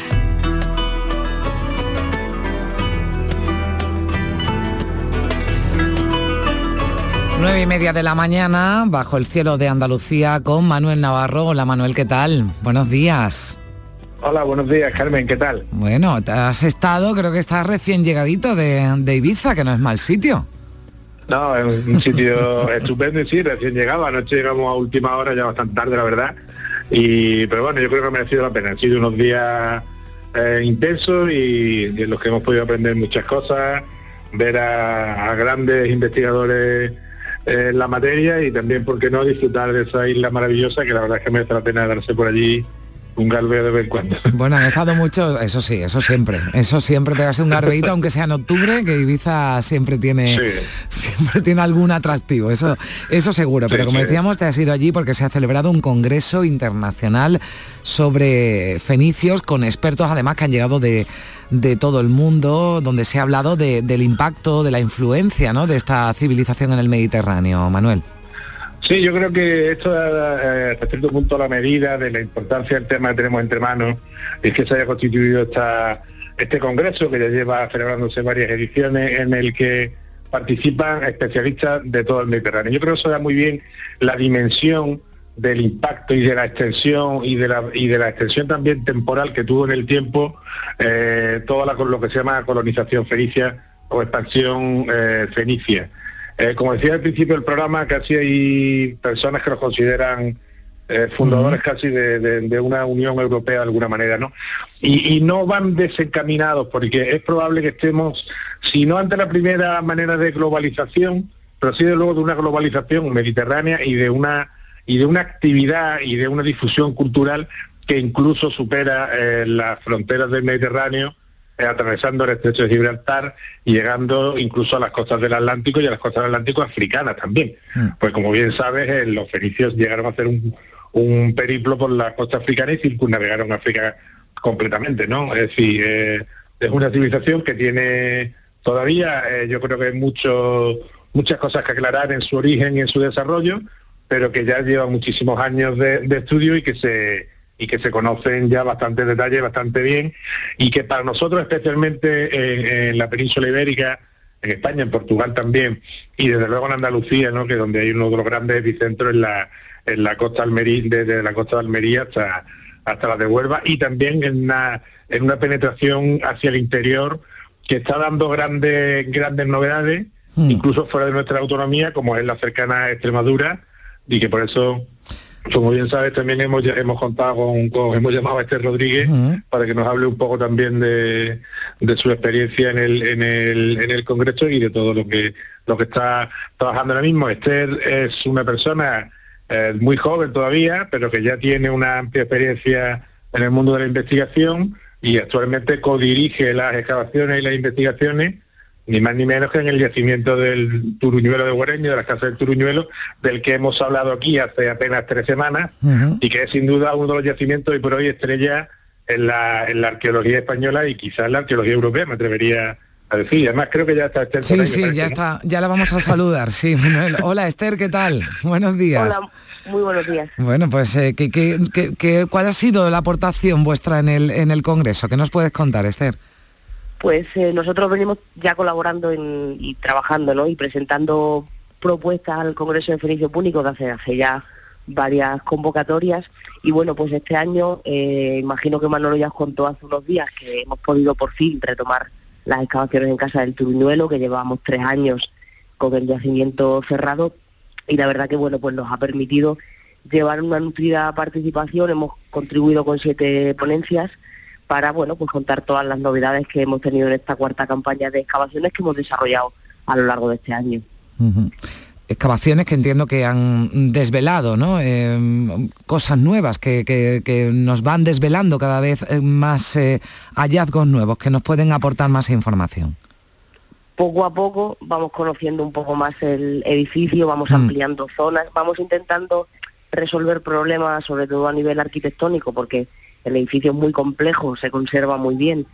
Nueve y media de la mañana, bajo el cielo de Andalucía, con Manuel Navarro. Hola Manuel, ¿qué tal? Buenos días. Hola, buenos días, Carmen, ¿qué tal? Bueno, has estado, creo que estás recién llegadito de, de Ibiza, que no es mal sitio. No, es un sitio <laughs> estupendo y sí, recién llegado. Anoche llegamos a última hora, ya bastante tarde, la verdad. Y, pero bueno, yo creo que ha merecido la pena. Han sido unos días eh, intensos y, en los que hemos podido aprender muchas cosas, ver a, a grandes investigadores eh, en la materia y también, ¿por qué no?, disfrutar de esa isla maravillosa que la verdad es que merece la pena darse por allí un garbeo de vez en cuando. <laughs> Bueno, han estado mucho, eso sí, eso siempre, eso siempre pegarse un garbeito, aunque sea en octubre, que Ibiza siempre tiene, <laughs> siempre tiene algún atractivo, eso, eso seguro. Pero Sí, como sí. decíamos, te has ido allí porque se ha celebrado un congreso internacional sobre fenicios con expertos además que han llegado de, de todo el mundo, donde se ha hablado de- del impacto, de la influencia ¿no? de esta civilización en el Mediterráneo, Manuel. Sí, yo creo que esto eh, hasta cierto punto la medida de la importancia del tema que tenemos entre manos es que se haya constituido esta, este congreso que ya lleva celebrándose varias ediciones en el que participan especialistas de todo el Mediterráneo. Yo creo que eso da muy bien la dimensión del impacto y de la extensión y de la y de la extensión también temporal que tuvo en el tiempo eh, toda la, lo que se llama colonización fenicia o expansión eh, fenicia. Eh, como decía al principio del programa, casi hay personas que los consideran eh, fundadores casi de, de- de una Unión Europea de alguna manera, ¿no? Y, y no van desencaminados, porque es probable que estemos, si no ante la primera manera de globalización, pero sí de luego de una globalización mediterránea y de una y de una actividad y de una difusión cultural que incluso supera eh, las fronteras del Mediterráneo eh, atravesando el estrecho de Gibraltar y llegando incluso a las costas del Atlántico y a las costas del Atlántico africanas también. Pues como bien sabes, eh, los fenicios llegaron a hacer un, un periplo por la costa africana y circunnavegaron África completamente, ¿no? Es decir, eh, es una civilización que tiene todavía, eh, yo creo que hay mucho, muchas cosas que aclarar en su origen y en su desarrollo, pero que ya lleva muchísimos años de, de estudio y que se y que se conocen ya bastante detalle, bastante bien, y que para nosotros, especialmente en, en la península ibérica, en España, en Portugal también, y desde luego en Andalucía, ¿no? que donde hay uno de los grandes epicentros en la, en la costa almerí, desde la costa de Almería hasta, hasta la de Huelva, y también en una, en una penetración hacia el interior que está dando grandes, grandes novedades, incluso fuera de nuestra autonomía, como es la cercana Extremadura, y que por eso, como bien sabes, también hemos hemos contado con, con- hemos llamado a Esther Rodríguez para que nos hable un poco también de, de su experiencia en el, en el en el Congreso y de todo lo que lo que está trabajando ahora mismo. Esther es una persona eh, muy joven todavía, pero que ya tiene una amplia experiencia en el mundo de la investigación y actualmente codirige las excavaciones y las investigaciones ni más ni menos que en el yacimiento del Turuñuelo de Guareño, de la Casa del Turuñuelo, del que hemos hablado aquí hace apenas tres semanas, y que es sin duda uno de los yacimientos y por hoy estrella en la, en la arqueología española y quizás en la arqueología europea, me atrevería a decir. Además creo que ya está Esther por Sí, ahí, sí, ya ¿no? está, ya la vamos a saludar, sí, Manuel. Hola Esther, ¿qué tal? Buenos días. Hola, muy buenos días. Bueno, pues eh, ¿qué- qué- qué- qué- ¿cuál ha sido la aportación vuestra en el, en el Congreso? ¿Qué nos puedes contar, Esther? Pues eh, nosotros venimos ya colaborando en- y trabajando ¿no? y presentando propuestas al Congreso de Fenicio Púnico que hace, hace ya varias convocatorias. Y bueno pues este año eh, imagino que Manolo ya os contó hace unos días que hemos podido por fin retomar las excavaciones en casa del Turuñuelo que llevábamos tres años con el yacimiento cerrado. Y la verdad que bueno pues nos ha permitido llevar una nutrida participación. Hemos contribuido con siete ponencias para bueno pues contar todas las novedades que hemos tenido en esta cuarta campaña de excavaciones que hemos desarrollado a lo largo de este año. Excavaciones que entiendo que han desvelado, ¿no? Eh, cosas nuevas que, que- que nos van desvelando cada vez eh, más eh, hallazgos nuevos que nos pueden aportar más información. poco a poco vamos conociendo un poco más el edificio, vamos Mm. ampliando zonas, vamos intentando resolver problemas, sobre todo a nivel arquitectónico, porque el edificio es muy complejo, se conserva muy bien,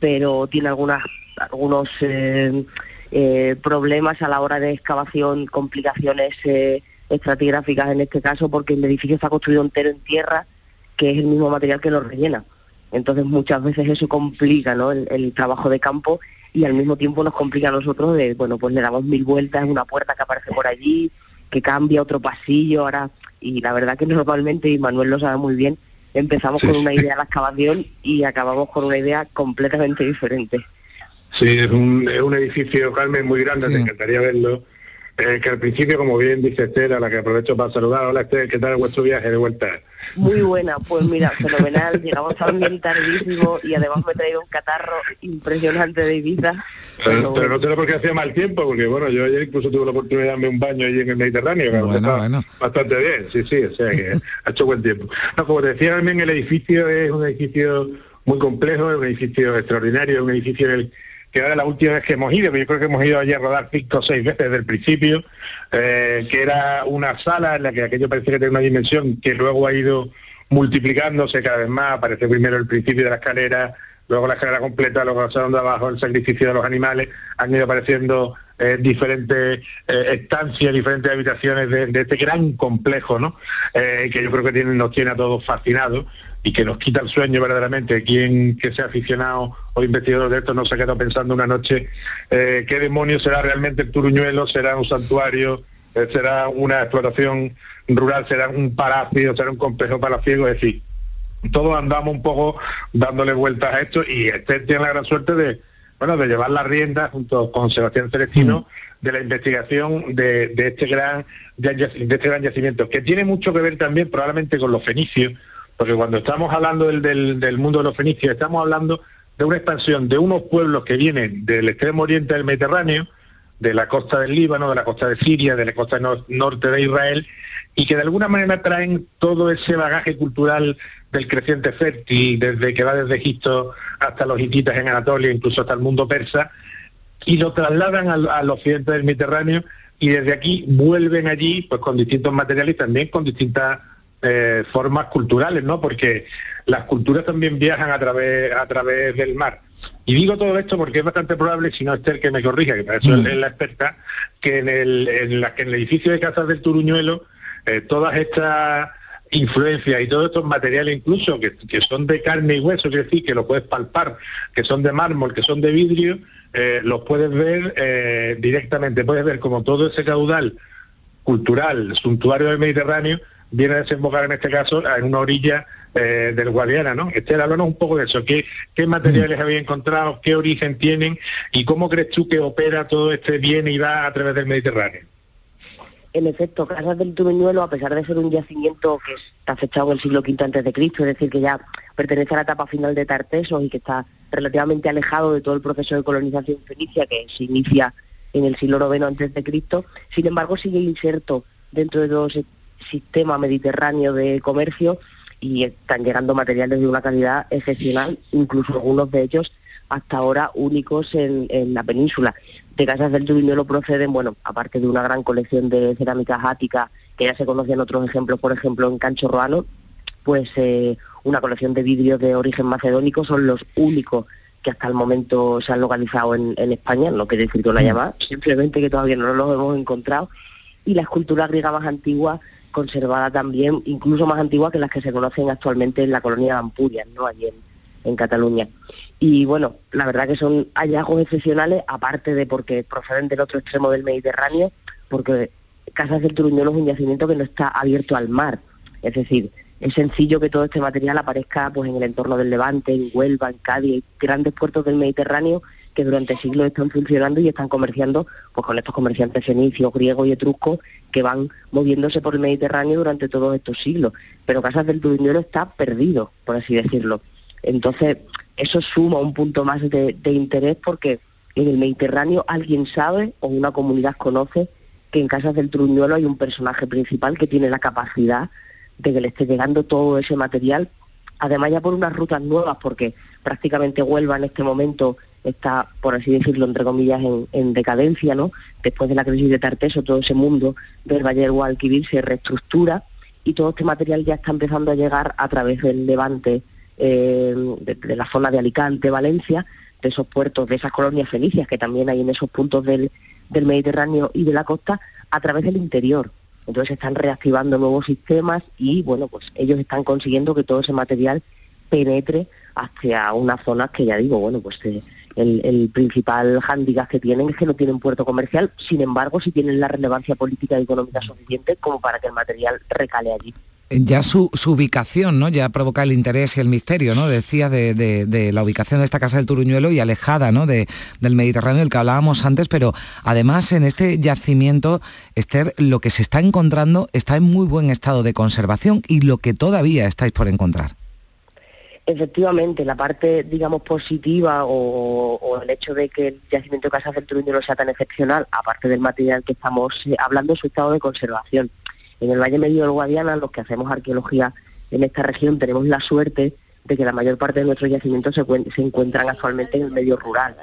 pero tiene algunas algunos eh, eh, problemas a la hora de excavación, complicaciones eh, estratigráficas en este caso, porque el edificio está construido entero en tierra, que es el mismo material que lo rellena. Entonces muchas veces eso complica ¿no? el, trabajo de campo y al mismo tiempo nos complica a nosotros de, bueno, pues le damos mil vueltas, una puerta que aparece por allí, que cambia otro pasillo, ahora, y la verdad que <laughs> normalmente, y Manuel lo sabe muy bien, empezamos con una idea de la excavación y acabamos con una idea completamente diferente. Sí, es un, es un edificio, Carmen, muy grande, te encantaría verlo. Eh, que al principio, como bien dice Esther, a la que aprovecho para saludar, hola Esther, ¿qué tal vuestro viaje de vuelta? Muy buena, pues mira, fenomenal, llegamos también tardísimo y además me he traído un catarro impresionante de Ibiza. Pero, pero no sé por qué hacía mal tiempo, porque bueno, yo ayer incluso tuve la oportunidad de darme un baño allí en el Mediterráneo, que Bueno, bueno. bastante bien, sí, sí, o sea que ha hecho buen tiempo. No, como te decía también, el edificio es un edificio muy complejo, es un edificio extraordinario, es un edificio en el que ahora la última vez que hemos ido, que yo creo que hemos ido allí a rodar cinco o seis veces desde el principio, eh, que era una sala en la que aquello parece que tiene una dimensión que luego ha ido multiplicándose cada vez más, aparece primero el principio de la escalera, luego la escalera completa, luego el salón de abajo, el sacrificio de los animales, han ido apareciendo eh, diferentes eh, estancias, diferentes habitaciones de, este gran complejo, ¿no? Que yo creo que nos tiene a todos fascinados y que nos quita el sueño verdaderamente. Quien que sea aficionado o investigador de esto no se ha quedado pensando una noche eh, qué demonios será realmente el Turuñuelo, será un santuario, eh, será una explotación rural, será un palacio, será un complejo palaciego, es decir, todos andamos un poco dándole vueltas a esto y este tiene la gran suerte de bueno de llevar la rienda junto con Sebastián Celestino de la investigación de, de este gran de, de este gran yacimiento que tiene mucho que ver también probablemente con los fenicios porque cuando estamos hablando del, del, mundo de los fenicios estamos hablando de una expansión de unos pueblos que vienen del extremo oriente del Mediterráneo de la costa del Líbano, de la costa de Siria, de la costa nor- norte de Israel, y que de alguna manera traen todo ese bagaje cultural del creciente fértil, desde que va desde Egipto hasta los hititas en Anatolia, incluso hasta el mundo persa, y lo trasladan al, al occidente del Mediterráneo, y desde aquí vuelven allí pues con distintos materiales también con distintas eh, formas culturales, ¿no? Porque las culturas también viajan a través, a través del mar. Y digo todo esto porque es bastante probable, si no Esther que me corrija, que para eso Mm. es la experta, que en el, en la- que en el edificio de Casas del Turuñuelo, eh, todas estas influencias y todos estos materiales incluso que, que son de carne y hueso, es decir, que lo puedes palpar, que son de mármol, que son de vidrio, eh, los puedes ver eh, directamente, puedes ver como todo ese caudal cultural, suntuario del Mediterráneo, viene a desembocar en este caso en una orilla eh, del Guadiana, ¿no? Esther, háblanos un poco de eso. ¿Qué, materiales habéis encontrado? ¿Qué origen tienen? ¿Y cómo crees tú que opera todo este viene y va a través del Mediterráneo? En efecto, Casas del Turuñuelo, a pesar de ser un yacimiento que está fechado en el siglo V antes de Cristo, es decir, que ya pertenece a la etapa final de Tartesos y que está relativamente alejado de todo el proceso de colonización fenicia que se inicia en el siglo IX antes de Cristo, sin embargo sigue inserto dentro de todo ese sistema mediterráneo de comercio y están llegando materiales de una calidad excepcional, incluso algunos de ellos hasta ahora únicos en, en la península. De Casas del Turuñuelo proceden, bueno, aparte de una gran colección de cerámicas áticas, que ya se conocían otros ejemplos, por ejemplo, en Cancho Roano, pues eh, una colección de vidrios de origen macedónico, son los únicos que hasta el momento se han localizado en, en España, no quiere decir que lo haya más, simplemente que todavía no los hemos encontrado, y la escultura griega más antigua, conservada también, incluso más antigua que las que se conocen actualmente en la colonia de Ampurias, ¿no? allí en, Cataluña. Y bueno, la verdad que son hallazgos excepcionales, aparte de porque proceden del otro extremo del Mediterráneo, porque Casas del Turuñuelo es un yacimiento que no está abierto al mar. Es decir, es sencillo que todo este material aparezca pues en el entorno del Levante, en Huelva, en Cádiz, grandes puertos del Mediterráneo que durante siglos están funcionando y están comerciando pues con estos comerciantes fenicios, griegos y etruscos que van moviéndose por el Mediterráneo durante todos estos siglos. Pero Casas del Turuñuelo está perdido, por así decirlo. Entonces, eso suma un punto más de, de interés porque en el Mediterráneo alguien sabe o una comunidad conoce que en Casas del Truñuelo hay un personaje principal que tiene la capacidad de que le esté llegando todo ese material, además ya por unas rutas nuevas, porque prácticamente Huelva en este momento está, por así decirlo, entre comillas, en, decadencia, ¿no? Después de la crisis de Tarteso, todo ese mundo del Valle del Guadalquivir se reestructura y todo este material ya está empezando a llegar a través del levante eh, de, la zona de Alicante, Valencia, de esos puertos, de esas colonias fenicias que también hay en esos puntos del, del Mediterráneo y de la costa, a través del interior. Entonces están reactivando nuevos sistemas y bueno, pues ellos están consiguiendo que todo ese material penetre hacia unas zonas que ya digo, bueno, pues eh, el, principal hándicap que tienen es que no tienen puerto comercial, sin embargo sí tienen la relevancia política y económica suficiente como para que el material recale allí ya su, ubicación, ¿no? Ya provoca el interés y el misterio, ¿no? Decía de, la ubicación de esta casa del Turuñuelo y alejada, ¿no? De, del Mediterráneo, del que hablábamos antes, pero además en este yacimiento, Esther, lo que se está encontrando está en muy buen estado de conservación y lo que todavía estáis por encontrar. Efectivamente, la parte, digamos, positiva o, el hecho de que el yacimiento de Casas del Turuñuelo sea tan excepcional, aparte del material que estamos eh, hablando, su estado de conservación. En el Valle Medio del Guadiana, los que hacemos arqueología en esta región, tenemos la suerte de que la mayor parte de nuestros yacimientos se, encuentran actualmente en el medio rural,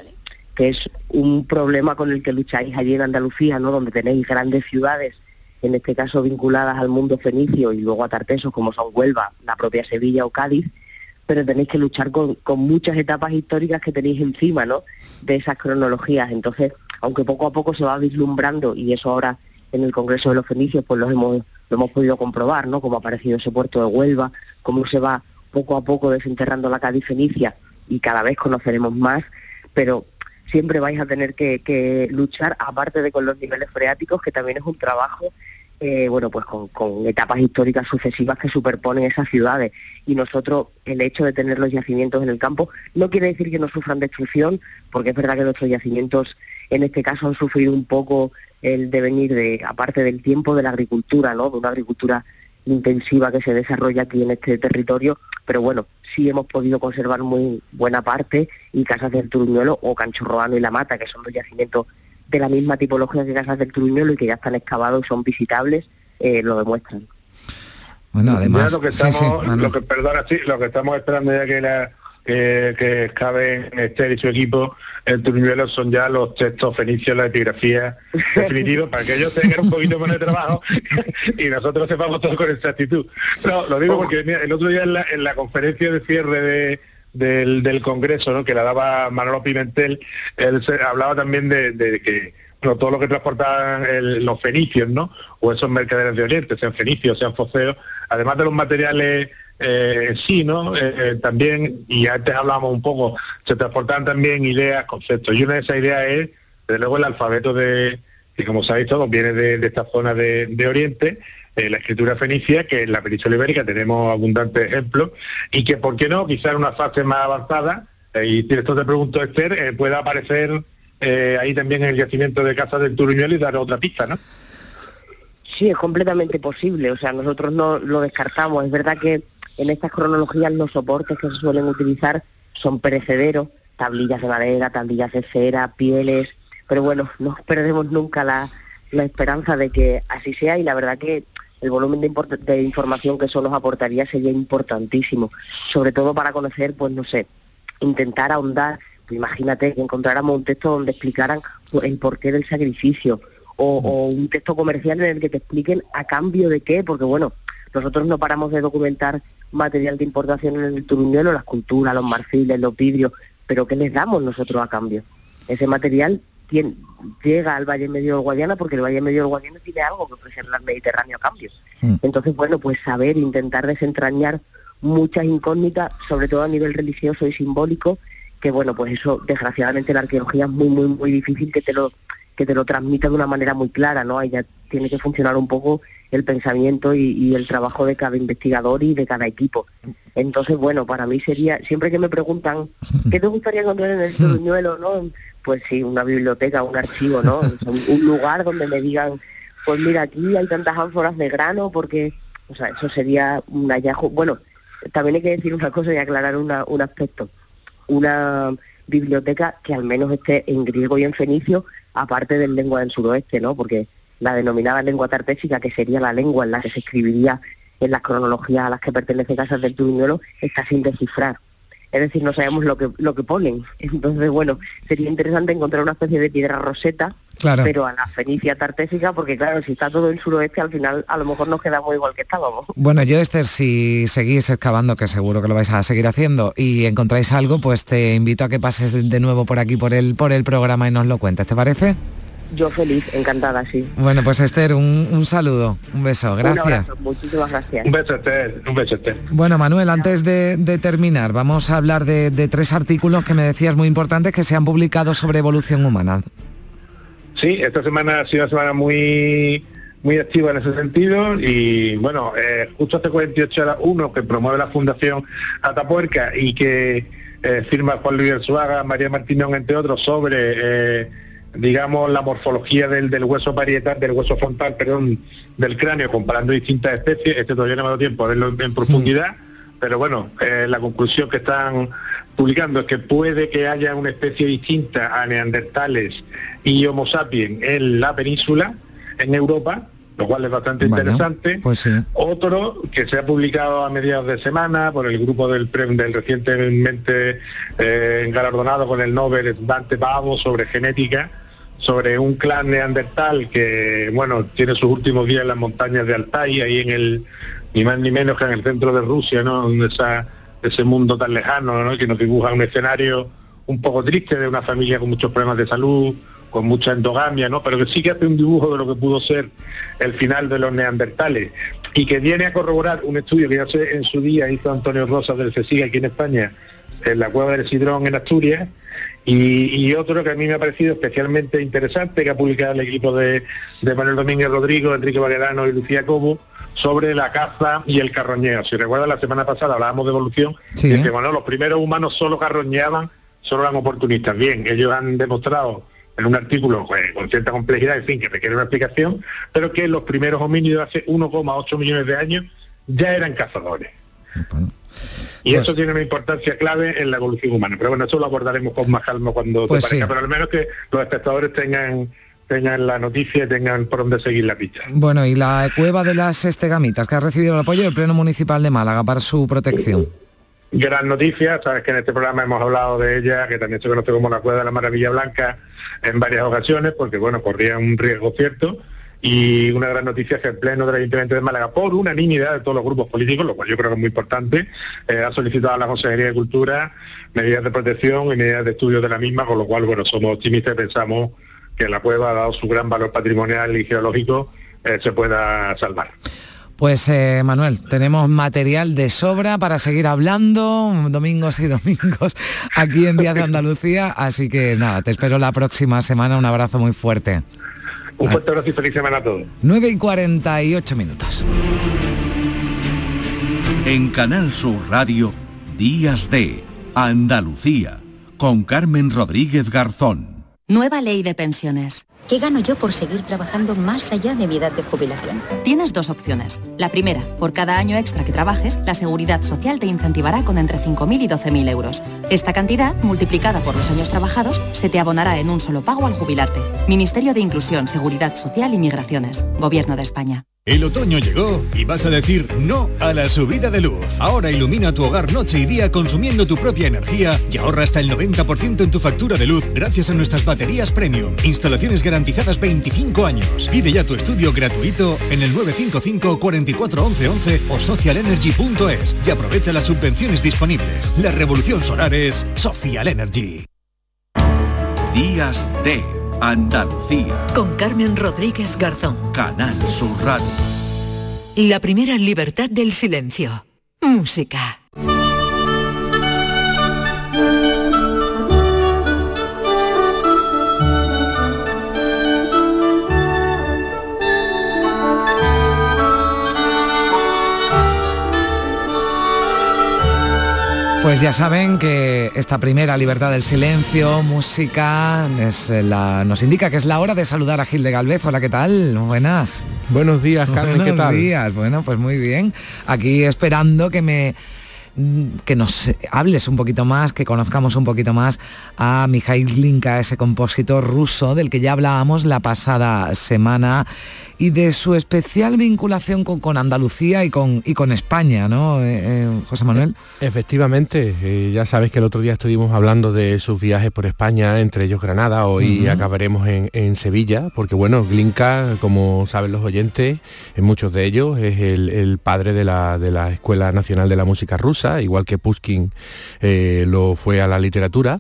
que es un problema con el que lucháis allí en Andalucía, ¿no? donde tenéis grandes ciudades, en este caso vinculadas al mundo fenicio y luego a Tartesos como son Huelva, la propia Sevilla o Cádiz, pero tenéis que luchar con, con muchas etapas históricas que tenéis encima ¿no? de esas cronologías. Entonces, aunque poco a poco se va vislumbrando, y eso ahora en el Congreso de los Fenicios pues los hemos, lo hemos podido comprobar, ¿no? Cómo ha aparecido ese puerto de Huelva, cómo se va poco a poco desenterrando la Cádiz Fenicia y cada vez conoceremos más, pero siempre vais a tener que, luchar, aparte de con los niveles freáticos, que también es un trabajo, eh, bueno, pues con, con, etapas históricas sucesivas que superponen esas ciudades. Y nosotros, el hecho de tener los yacimientos en el campo, no quiere decir que no sufran destrucción, porque es verdad que nuestros yacimientos, en este caso, han sufrido un poco el devenir de, aparte del tiempo de la agricultura, ¿no? De una agricultura intensiva que se desarrolla aquí en este territorio, pero bueno, sí hemos podido conservar muy buena parte y Casas del Turuñuelo o Canchorroano y La Mata, que son dos yacimientos de la misma tipología que Casas del Turuñuelo y que ya están excavados y son visitables, eh, lo demuestran. Bueno, además, lo que estamos, lo que, perdona, sí, lo que estamos esperando ya que la que, que cabe Esther y su equipo, el Turniuelo son ya los textos fenicios, la epigrafía <laughs> definitiva, para que ellos tengan un poquito más de trabajo <laughs> y nosotros sepamos todo con exactitud. No, lo digo porque el otro día en la, conferencia de cierre del, Congreso, ¿no? que la daba Manolo Pimentel, él se, hablaba también de, que todo lo que transportaban los fenicios, ¿no? O esos mercaderes de Oriente, sean fenicios, sean foceos, además de los materiales eh, sí, ¿no? Eh, eh, también, y antes hablábamos un poco, se transportan también ideas, conceptos, y una de esas ideas es, desde luego, el alfabeto de, que como sabéis todos, viene de, esta zona de, Oriente, eh, la escritura fenicia, que en la península ibérica tenemos abundantes ejemplos, y que, ¿por qué no? Quizá en una fase más avanzada, y esto te pregunto, Esther, pueda aparecer ahí también el yacimiento de Casa del Turuñuelo y dar otra pista, ¿no? Sí, es completamente posible, o sea, nosotros no lo descartamos, es verdad que en estas cronologías los soportes que se suelen utilizar son perecederos, tablillas de madera, tablillas de cera, pieles, pero bueno, no perdemos nunca la, esperanza de que así sea y la verdad que el volumen de, de, información que eso nos aportaría sería importantísimo, sobre todo para conocer, pues no sé, intentar ahondar, pues imagínate que encontráramos un texto donde explicaran el porqué del sacrificio o, o, un texto comercial en el que te expliquen a cambio de qué, porque bueno, nosotros no paramos de documentar material de importación en el Turuñuelo, la esculturas, los marfiles, los vidrios, pero ¿qué les damos nosotros a cambio? Ese material llega al Valle Medio del Guadiana porque el Valle Medio del Guadiana tiene algo que ofrecer al Mediterráneo a cambio. Mm. Entonces, bueno, pues saber, intentar desentrañar muchas incógnitas, sobre todo a nivel religioso y simbólico, que bueno, pues eso desgraciadamente la arqueología es muy, muy, muy difícil que te lo que te lo transmita de una manera muy clara, ¿no? Ahí ya tiene que funcionar un poco el pensamiento y, el trabajo de cada investigador y de cada equipo. Entonces, bueno, para mí sería, siempre que me preguntan, <laughs> ¿qué te gustaría encontrar en el Turuñuelo, no? Pues sí, una biblioteca, un archivo, ¿no? <laughs> un lugar donde me digan, pues mira, aquí hay tantas ánforas de grano porque, o sea, eso sería un hallazgo, bueno, también hay que decir una cosa y aclarar una, un aspecto. Una biblioteca que al menos esté en griego y en fenicio, aparte del lengua del suroeste, ¿no? Porque la denominada lengua tartésica, que sería la lengua en la que se escribiría en las cronologías a las que pertenece Casas del Turuñuelo, está sin descifrar. Es decir, no sabemos lo que, lo que ponen. Entonces, bueno, sería interesante encontrar una especie de piedra roseta, Claro. pero a la fenicia tartésica, porque claro, si está todo en suroeste, al final a lo mejor nos quedamos igual que estábamos. Bueno, yo Esther, si seguís excavando, que seguro que lo vais a seguir haciendo, y encontráis algo, pues te invito a que pases de nuevo por aquí por el, por el programa y nos lo cuentes, ¿te parece? Yo feliz, encantada, sí. Bueno, pues Esther, un, un saludo, un beso, Un gracias. abrazo, muchísimas gracias. Un beso, Esther. Un beso, Esther. Bueno, Manuel, antes de, de terminar, vamos a hablar de, de tres artículos que me decías muy importantes que se han publicado sobre evolución humana. Sí, esta semana ha sido una semana muy muy activa en ese sentido y bueno, eh, justo hace 48 horas uno que promueve la Fundación Atapuerca y que eh, firma Juan Luis Arzuaga, María Martínez, entre otros, sobre eh, digamos la morfología del, del hueso parietal, del hueso frontal, perdón, del cráneo, comparando distintas especies, este todavía no me ha dado tiempo a verlo en, en profundidad, pero bueno, eh, la conclusión que están publicando es que puede que haya una especie distinta a neandertales y Homo sapiens en la península, en Europa, lo cual es bastante Bueno, interesante. Pues sí. Otro que se ha publicado a mediados de semana por el grupo del, del recientemente eh, galardonado con el Nobel Dante Pavo sobre genética, sobre un clan neandertal que, bueno, tiene sus últimos días en las montañas de Altai, ahí en el, ni más ni menos que en el centro de Rusia, ¿no? En esa, ese mundo tan lejano, ¿no? Que nos dibuja un escenario un poco triste de una familia con muchos problemas de salud, con mucha endogamia, ¿no? Pero que sí que hace un dibujo de lo que pudo ser el final de los neandertales y que viene a corroborar un estudio que ya sé en su día hizo Antonio Rosas del CSIC aquí en España, en la cueva del Sidrón en Asturias, y, y otro que a mí me ha parecido especialmente interesante, que ha publicado el equipo de, de Manuel Domínguez Rodrigo, Enrique Valderano y Lucía Cobo, sobre la caza y el carroñeo. Si recuerdan, la semana pasada hablábamos de evolución, Sí. y que bueno, los primeros humanos solo carroñeaban, solo eran oportunistas. Bien, ellos han demostrado en un artículo pues, con cierta complejidad, en fin, que requiere una explicación, pero que los primeros homínidos hace 1,8 millones de años ya eran cazadores. Y Pues- eso tiene una importancia clave en la evolución humana. Pero bueno, eso lo abordaremos con más calma cuando Pues te parezca. sí. Pero al menos que los espectadores tengan tengan la noticia y tengan por dónde seguir la pista. Bueno, y la cueva de las estegamitas, que ha recibido el apoyo del Pleno Municipal de Málaga para su protección. Gran noticia, sabes que en este programa hemos hablado de ella, que también se conoce como la Cueva de la Maravilla Blanca en varias ocasiones, porque bueno, corría un riesgo cierto. Y una gran noticia es que el Pleno del Ayuntamiento de Málaga, por unanimidad de todos los grupos políticos, lo cual yo creo que es muy importante, eh, ha solicitado a la Consejería de Cultura medidas de protección y medidas de estudio de la misma, con lo cual, bueno, somos optimistas y pensamos que la cueva, dado su gran valor patrimonial y geológico, eh, se pueda salvar. Pues eh, Manuel, tenemos material de sobra para seguir hablando domingos y domingos aquí en Días de <laughs> Andalucía, así que nada, te espero la próxima semana, un abrazo muy fuerte. Un fuerte abrazo y feliz semana a todos. 9 y 48 minutos. En Canal Sur Radio, Días de Andalucía, con Carmen Rodríguez Garzón. Nueva ley de pensiones. ¿Qué gano yo por seguir trabajando más allá de mi edad de jubilación? Tienes dos opciones. La primera, por cada año extra que trabajes, la Seguridad Social te incentivará con entre 5.000 y 12.000 euros. Esta cantidad, multiplicada por los años trabajados, se te abonará en un solo pago al jubilarte. Ministerio de Inclusión, Seguridad Social y Migraciones. Gobierno de España. El otoño llegó y vas a decir no a la subida de luz. Ahora ilumina tu hogar noche y día consumiendo tu propia energía y ahorra hasta el 90% en tu factura de luz gracias a nuestras baterías premium. Instalaciones garantizadas 25 años. Pide ya tu estudio gratuito en el 955 44 11 11 o socialenergy.es y aprovecha las subvenciones disponibles. La revolución solar es Social Energy. Días de Andalucía, Con Carmen Rodríguez Garzón. Canal Sur Radio. La primera libertad del silencio. Música. Pues ya saben que esta primera libertad del silencio, música, es eh, la, nos indica que es la hora de saludar a Gil de Galvez. Hola, ¿qué tal? Buenas. Buenos días, Carmen, ¿qué Buenos tal? días, bueno, pues muy bien. Aquí esperando que me que nos hables un poquito más, que conozcamos un poquito más a Mikhail Glinka, ese compositor ruso del que ya hablábamos la pasada semana y de su especial vinculación con, Andalucía y con, y con España, ¿no, eh, eh, José Manuel? Efectivamente, eh, ya sabes que el otro día estuvimos hablando de sus viajes por España, entre ellos Granada, hoy acabaremos en, Sevilla, porque bueno, Glinka, como saben los oyentes, en muchos de ellos es el, padre de la, de la, Escuela Nacional de la Música Rusa, igual que Pushkin lo fue a la literatura.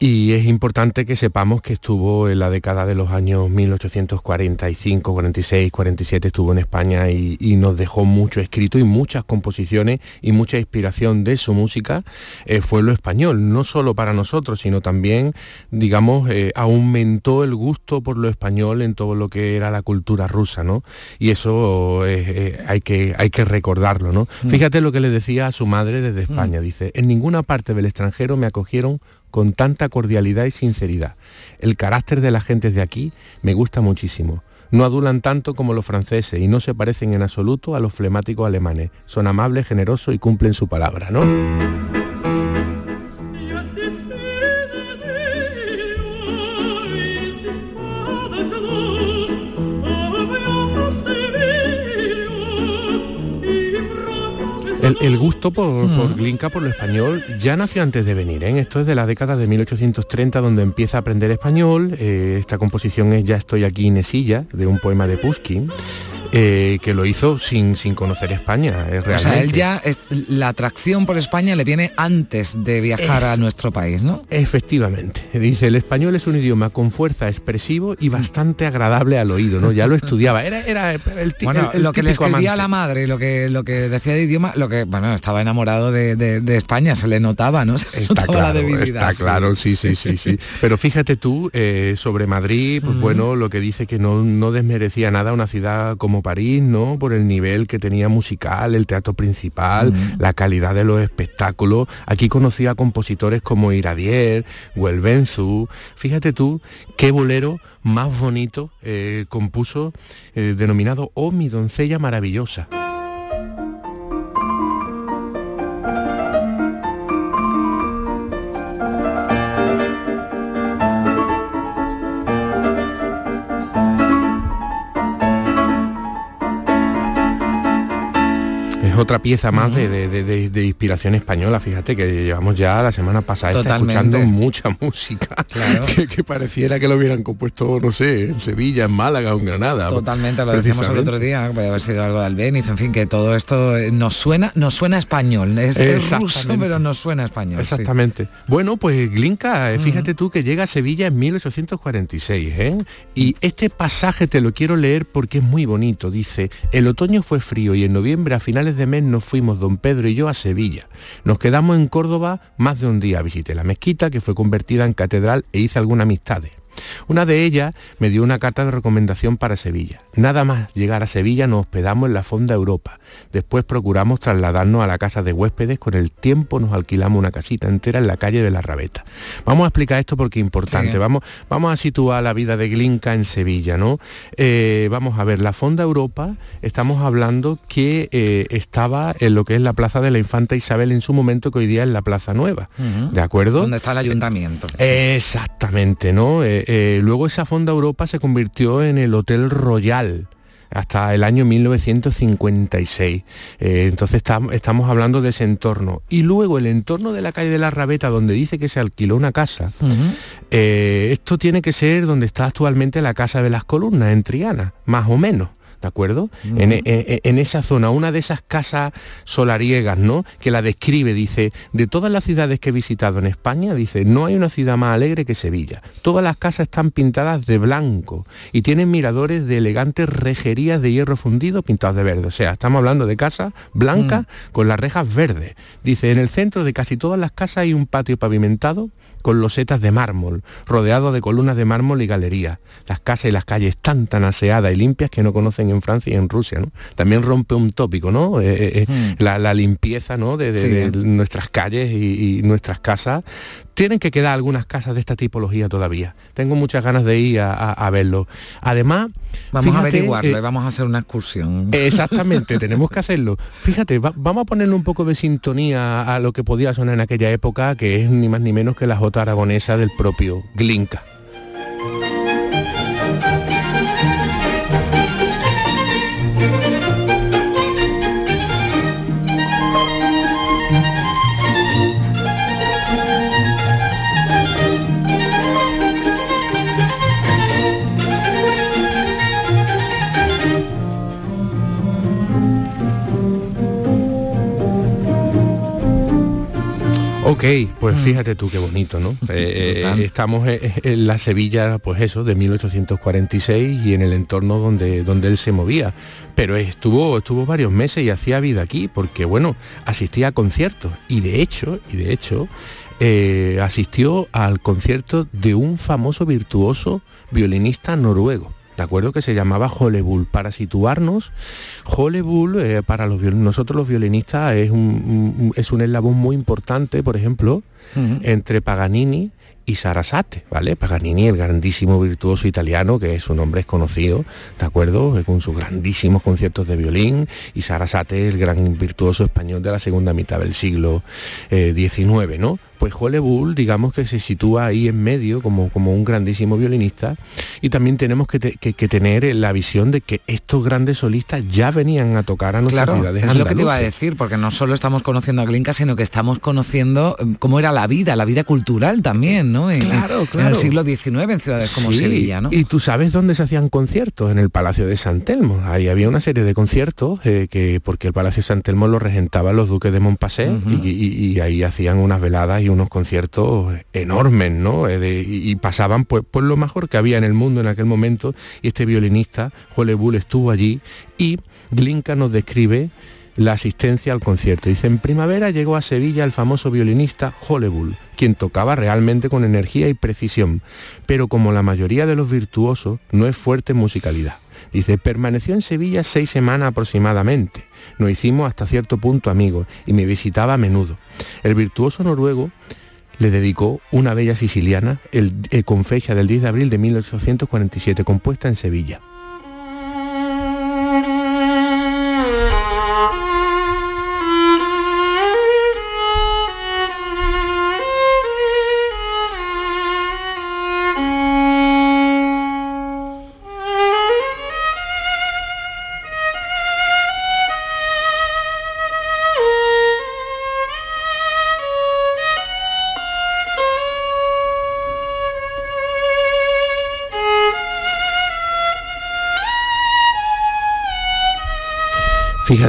Y es importante que sepamos que estuvo en la década de los años 1845, 46, 47, estuvo en España y, nos dejó mucho escrito y muchas composiciones y mucha inspiración de su música eh, fue lo español, no solo para nosotros, sino también, digamos, eh, aumentó el gusto por lo español en todo lo que era la cultura rusa, ¿no? Y eso eh, hay, que, hay que recordarlo, ¿no? Mm. Fíjate lo que le decía a su madre desde España, mm. dice, en ninguna parte del extranjero me acogieron con tanta cordialidad y sinceridad. El carácter de la gente de aquí me gusta muchísimo. No adulan tanto como los franceses y no se parecen en absoluto a los flemáticos alemanes. Son amables, generosos y cumplen su palabra, ¿no? El, gusto por, por, Glinka, por lo español, ya nació antes de venir. ¿eh? Esto es de la década de 1830, donde empieza a aprender español. Eh, esta composición es Ya estoy aquí, Inesilla, de un poema de Pushkin. Eh, que lo hizo sin, sin conocer España. realmente. O sea, él ya, la atracción por España le viene antes de viajar a nuestro país, ¿no? Efectivamente. Dice, el español es un idioma con fuerza expresivo y bastante agradable al oído, ¿no? Ya lo estudiaba. Era, era el, bueno, lo que le escribía a la madre, lo que, lo que decía de idioma, lo que, bueno, estaba enamorado de, España, se le notaba, ¿no? <laughs> Se está claro, la debilidad. Está claro, sí, sí, sí, sí. <laughs> Pero fíjate tú, eh, sobre Madrid, pues bueno, lo que dice que no, no desmerecía nada una ciudad como París, ¿no? Por el nivel que tenía musical, el teatro principal, la calidad de los espectáculos. Aquí conocía a compositores como Iradier, Huelvenzu. Fíjate tú qué bolero más bonito eh, compuso, eh, denominado Oh mi doncella maravillosa. Otra pieza más de, inspiración española, fíjate que llevamos ya la semana pasada escuchando mucha música <laughs> que, pareciera que lo hubieran compuesto, no sé, en Sevilla, en Málaga o en Granada. Totalmente, lo decíamos el otro día, puede haber sido algo de Albeniz, en fin, que todo esto eh, nos suena, nos suena español, es, ruso, pero nos suena español. Exactamente. Bueno, pues Glinka, eh, fíjate tú que llega a Sevilla en 1846, ¿eh? Y este pasaje te lo quiero leer porque es muy bonito. Dice, el otoño fue frío y en noviembre a finales de nos fuimos don Pedro y yo a Sevilla. Nos quedamos en Córdoba más de un día. Visité la mezquita que fue convertida en catedral e hice algunas amistades. Una de ellas me dio una carta de recomendación para Sevilla. Nada más llegar a Sevilla nos hospedamos en la Fonda Europa. Después procuramos trasladarnos a la casa de huéspedes. Con el tiempo nos alquilamos una casita entera en la calle de la Rabeta. Vamos a explicar esto porque es importante. Vamos, vamos a situar la vida de Glinka en Sevilla. ¿no? Eh, vamos a ver, la Fonda Europa, estamos hablando que eh, estaba en lo que es la Plaza de la Infanta Isabel en su momento, que hoy día es la Plaza Nueva. ¿De acuerdo? Donde está el ayuntamiento. exactamente, ¿no? Eh, luego esa Fonda Europa se convirtió en el Hotel Royal hasta el año 1956. Eh, entonces estamos hablando de ese entorno. Y luego el entorno de la calle de la Rabeta, donde dice que se alquiló una casa, eh, esto tiene que ser donde está actualmente la Casa de las Columnas, en Triana, más o menos. ¿De acuerdo? En, esa zona, una de esas casas solariegas, ¿no? Que la describe, dice, de todas las ciudades que he visitado en España, dice, no hay una ciudad más alegre que Sevilla. Todas las casas están pintadas de blanco y tienen miradores de elegantes rejerías de hierro fundido pintados de verde. O sea, estamos hablando de casas blancas mm. con las rejas verdes. Dice, en el centro de casi todas las casas hay un patio pavimentado con losetas de mármol, rodeado de columnas de mármol y galerías. Las casas y las calles están tan aseadas y limpias que no conocen en Francia y en Rusia, ¿no? También rompe un tópico, ¿no? Eh, eh, eh, Hmm. la, la limpieza, ¿no? De, de- Sí. de nuestras calles y, y nuestras casas. Tienen que quedar algunas casas de esta tipología todavía. Tengo muchas ganas de ir a, a- a verlo. Además, Vamos a fíjate, averiguarlo eh, y vamos a hacer una excursión. Exactamente, <laughs> tenemos que hacerlo. Fíjate, va- vamos a ponerle un poco de sintonía a lo que podía sonar en aquella época, que es ni más ni menos que la jota aragonesa del propio Glinka. Ok, pues fíjate tú qué bonito, ¿no? <laughs> Eh, eh, estamos en, en la Sevilla, pues eso, de 1846 y en el entorno donde, donde él se movía. Pero estuvo, estuvo varios meses y hacía vida aquí, porque bueno, asistía a conciertos. Y de hecho, y de hecho, eh, asistió al concierto de un famoso virtuoso violinista noruego. ¿De acuerdo? Que se llamaba Holebull. Para situarnos, Holebull, eh, para los nosotros los violinistas, es un, es un eslabón muy importante, por ejemplo, entre Paganini y Sarasate, ¿vale? Paganini, el grandísimo virtuoso italiano, que su nombre es conocido, ¿de acuerdo? Eh, Con sus grandísimos conciertos de violín, y Sarasate, el gran virtuoso español de la segunda mitad del siglo eh, XIX, ¿no? Pues Holebull, digamos que se sitúa ahí en medio como, como un grandísimo violinista, y también tenemos que, te- que- que tener la visión de que estos grandes solistas ya venían a tocar a nuestras Claro, ciudades es lo que te iba a decir, porque no solo estamos conociendo a Glinka, sino que estamos conociendo eh, cómo era la vida, la vida cultural también, ¿no? En, Claro, en- en claro. el siglo XIX en ciudades como Sí, Sevilla, ¿no? Y tú sabes dónde se hacían conciertos, en el Palacio de San Telmo. Ahí había una serie de conciertos, eh, que porque el Palacio de San Telmo lo regentaban los duques de Montpasset y, y- y ahí hacían unas veladas y unos conciertos enormes, ¿no? Eh, y, pasaban pues, pues lo mejor que había en el mundo en aquel momento. Y este violinista, Jole Bull, estuvo allí y Glinka nos describe la asistencia al concierto. Dice, en primavera llegó a Sevilla el famoso violinista Holebull, quien tocaba realmente con energía y precisión, pero como la mayoría de los virtuosos, no es fuerte en musicalidad. Dice, permaneció en Sevilla seis semanas aproximadamente. Nos hicimos hasta cierto punto amigos y me visitaba a menudo. El virtuoso noruego le dedicó una bella siciliana eh, con fecha del 10 de abril de 1847, compuesta en Sevilla.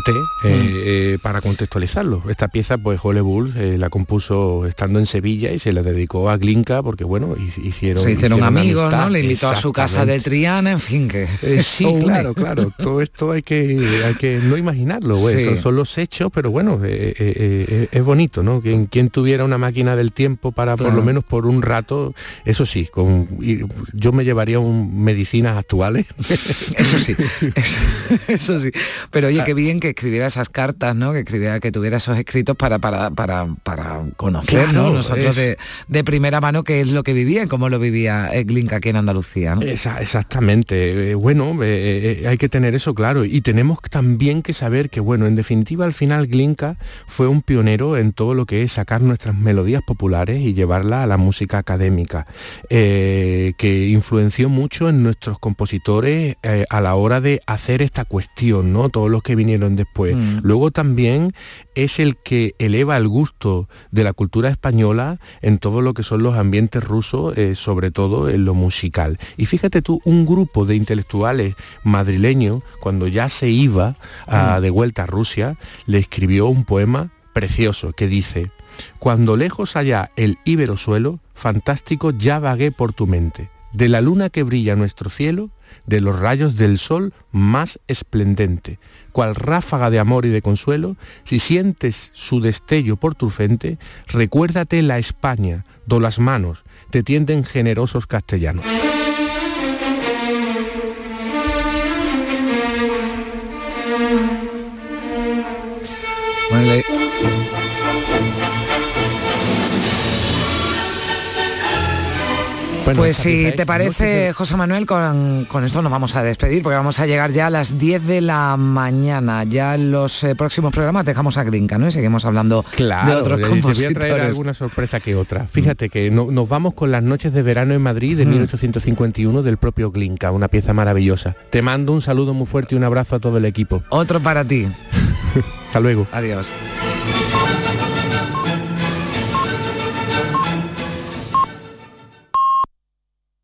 Fíjate, eh, eh, para contextualizarlo, esta pieza pues Bull eh, la compuso estando en Sevilla y se la dedicó a Glinka porque bueno, hi- hicieron Se hicieron amigos, amistad. ¿no? Le invitó a su casa de. Triana, en fin, que... Sí, claro, claro. Todo esto hay que, hay que no imaginarlo. Sí. Son, son los hechos, pero bueno, es bonito, ¿no? Quien, quien tuviera una máquina del tiempo para por lo menos por un rato, eso sí, con, yo me llevaría un, medicinas actuales. <laughs> Eso sí, <laughs> eso, eso sí. Pero oye, qué bien que escribiera esas cartas, ¿no? Que escribiera, que tuviera esos escritos para, para, para, para conocer, Claro, ¿no? Nosotros es- de, de primera mano qué es lo que vivía y cómo lo vivía Glinka aquí en Andalucía, ¿no? Esa- exactamente. Eh, bueno, eh, eh, hay que tener eso claro. Y tenemos también que saber que, bueno, en definitiva, al final Glinka fue un pionero en todo lo que es sacar nuestras melodías populares y llevarla a la música académica, que influenció mucho en nuestros compositores a la hora de hacer esta cuestión, ¿no? Todos los que vinieron después. Mm. Luego también es el que eleva el gusto de la cultura española en todo lo que son los ambientes rusos, eh, sobre todo en lo musical. Y fíjate tú, un grupo de intelectuales madrileños, cuando ya se iba a- de vuelta a Rusia, le escribió un poema precioso que dice, cuando lejos allá el íbero suelo, fantástico ya vagué por tu mente, de la luna que brilla nuestro cielo, de los rayos del sol más esplendente, cual ráfaga de amor y de consuelo, si sientes su destello por tu frente, recuérdate la España, do las manos te tienden generosos castellanos. Bueno, pues si te parece, José Manuel, con, con esto nos vamos a despedir porque vamos a llegar ya a las 10 de la mañana. Ya en los eh, próximos programas dejamos a Grinca, ¿no? Y seguimos hablando Claro, de otros te- te voy a compositores. traer alguna sorpresa que otra. Fíjate que no- nos vamos con las noches de verano en Madrid de Mm. 1851 del propio Glinka, una pieza maravillosa. Te mando un saludo muy fuerte y un abrazo a todo el equipo. Otro para ti. <laughs> Hasta luego. Adiós.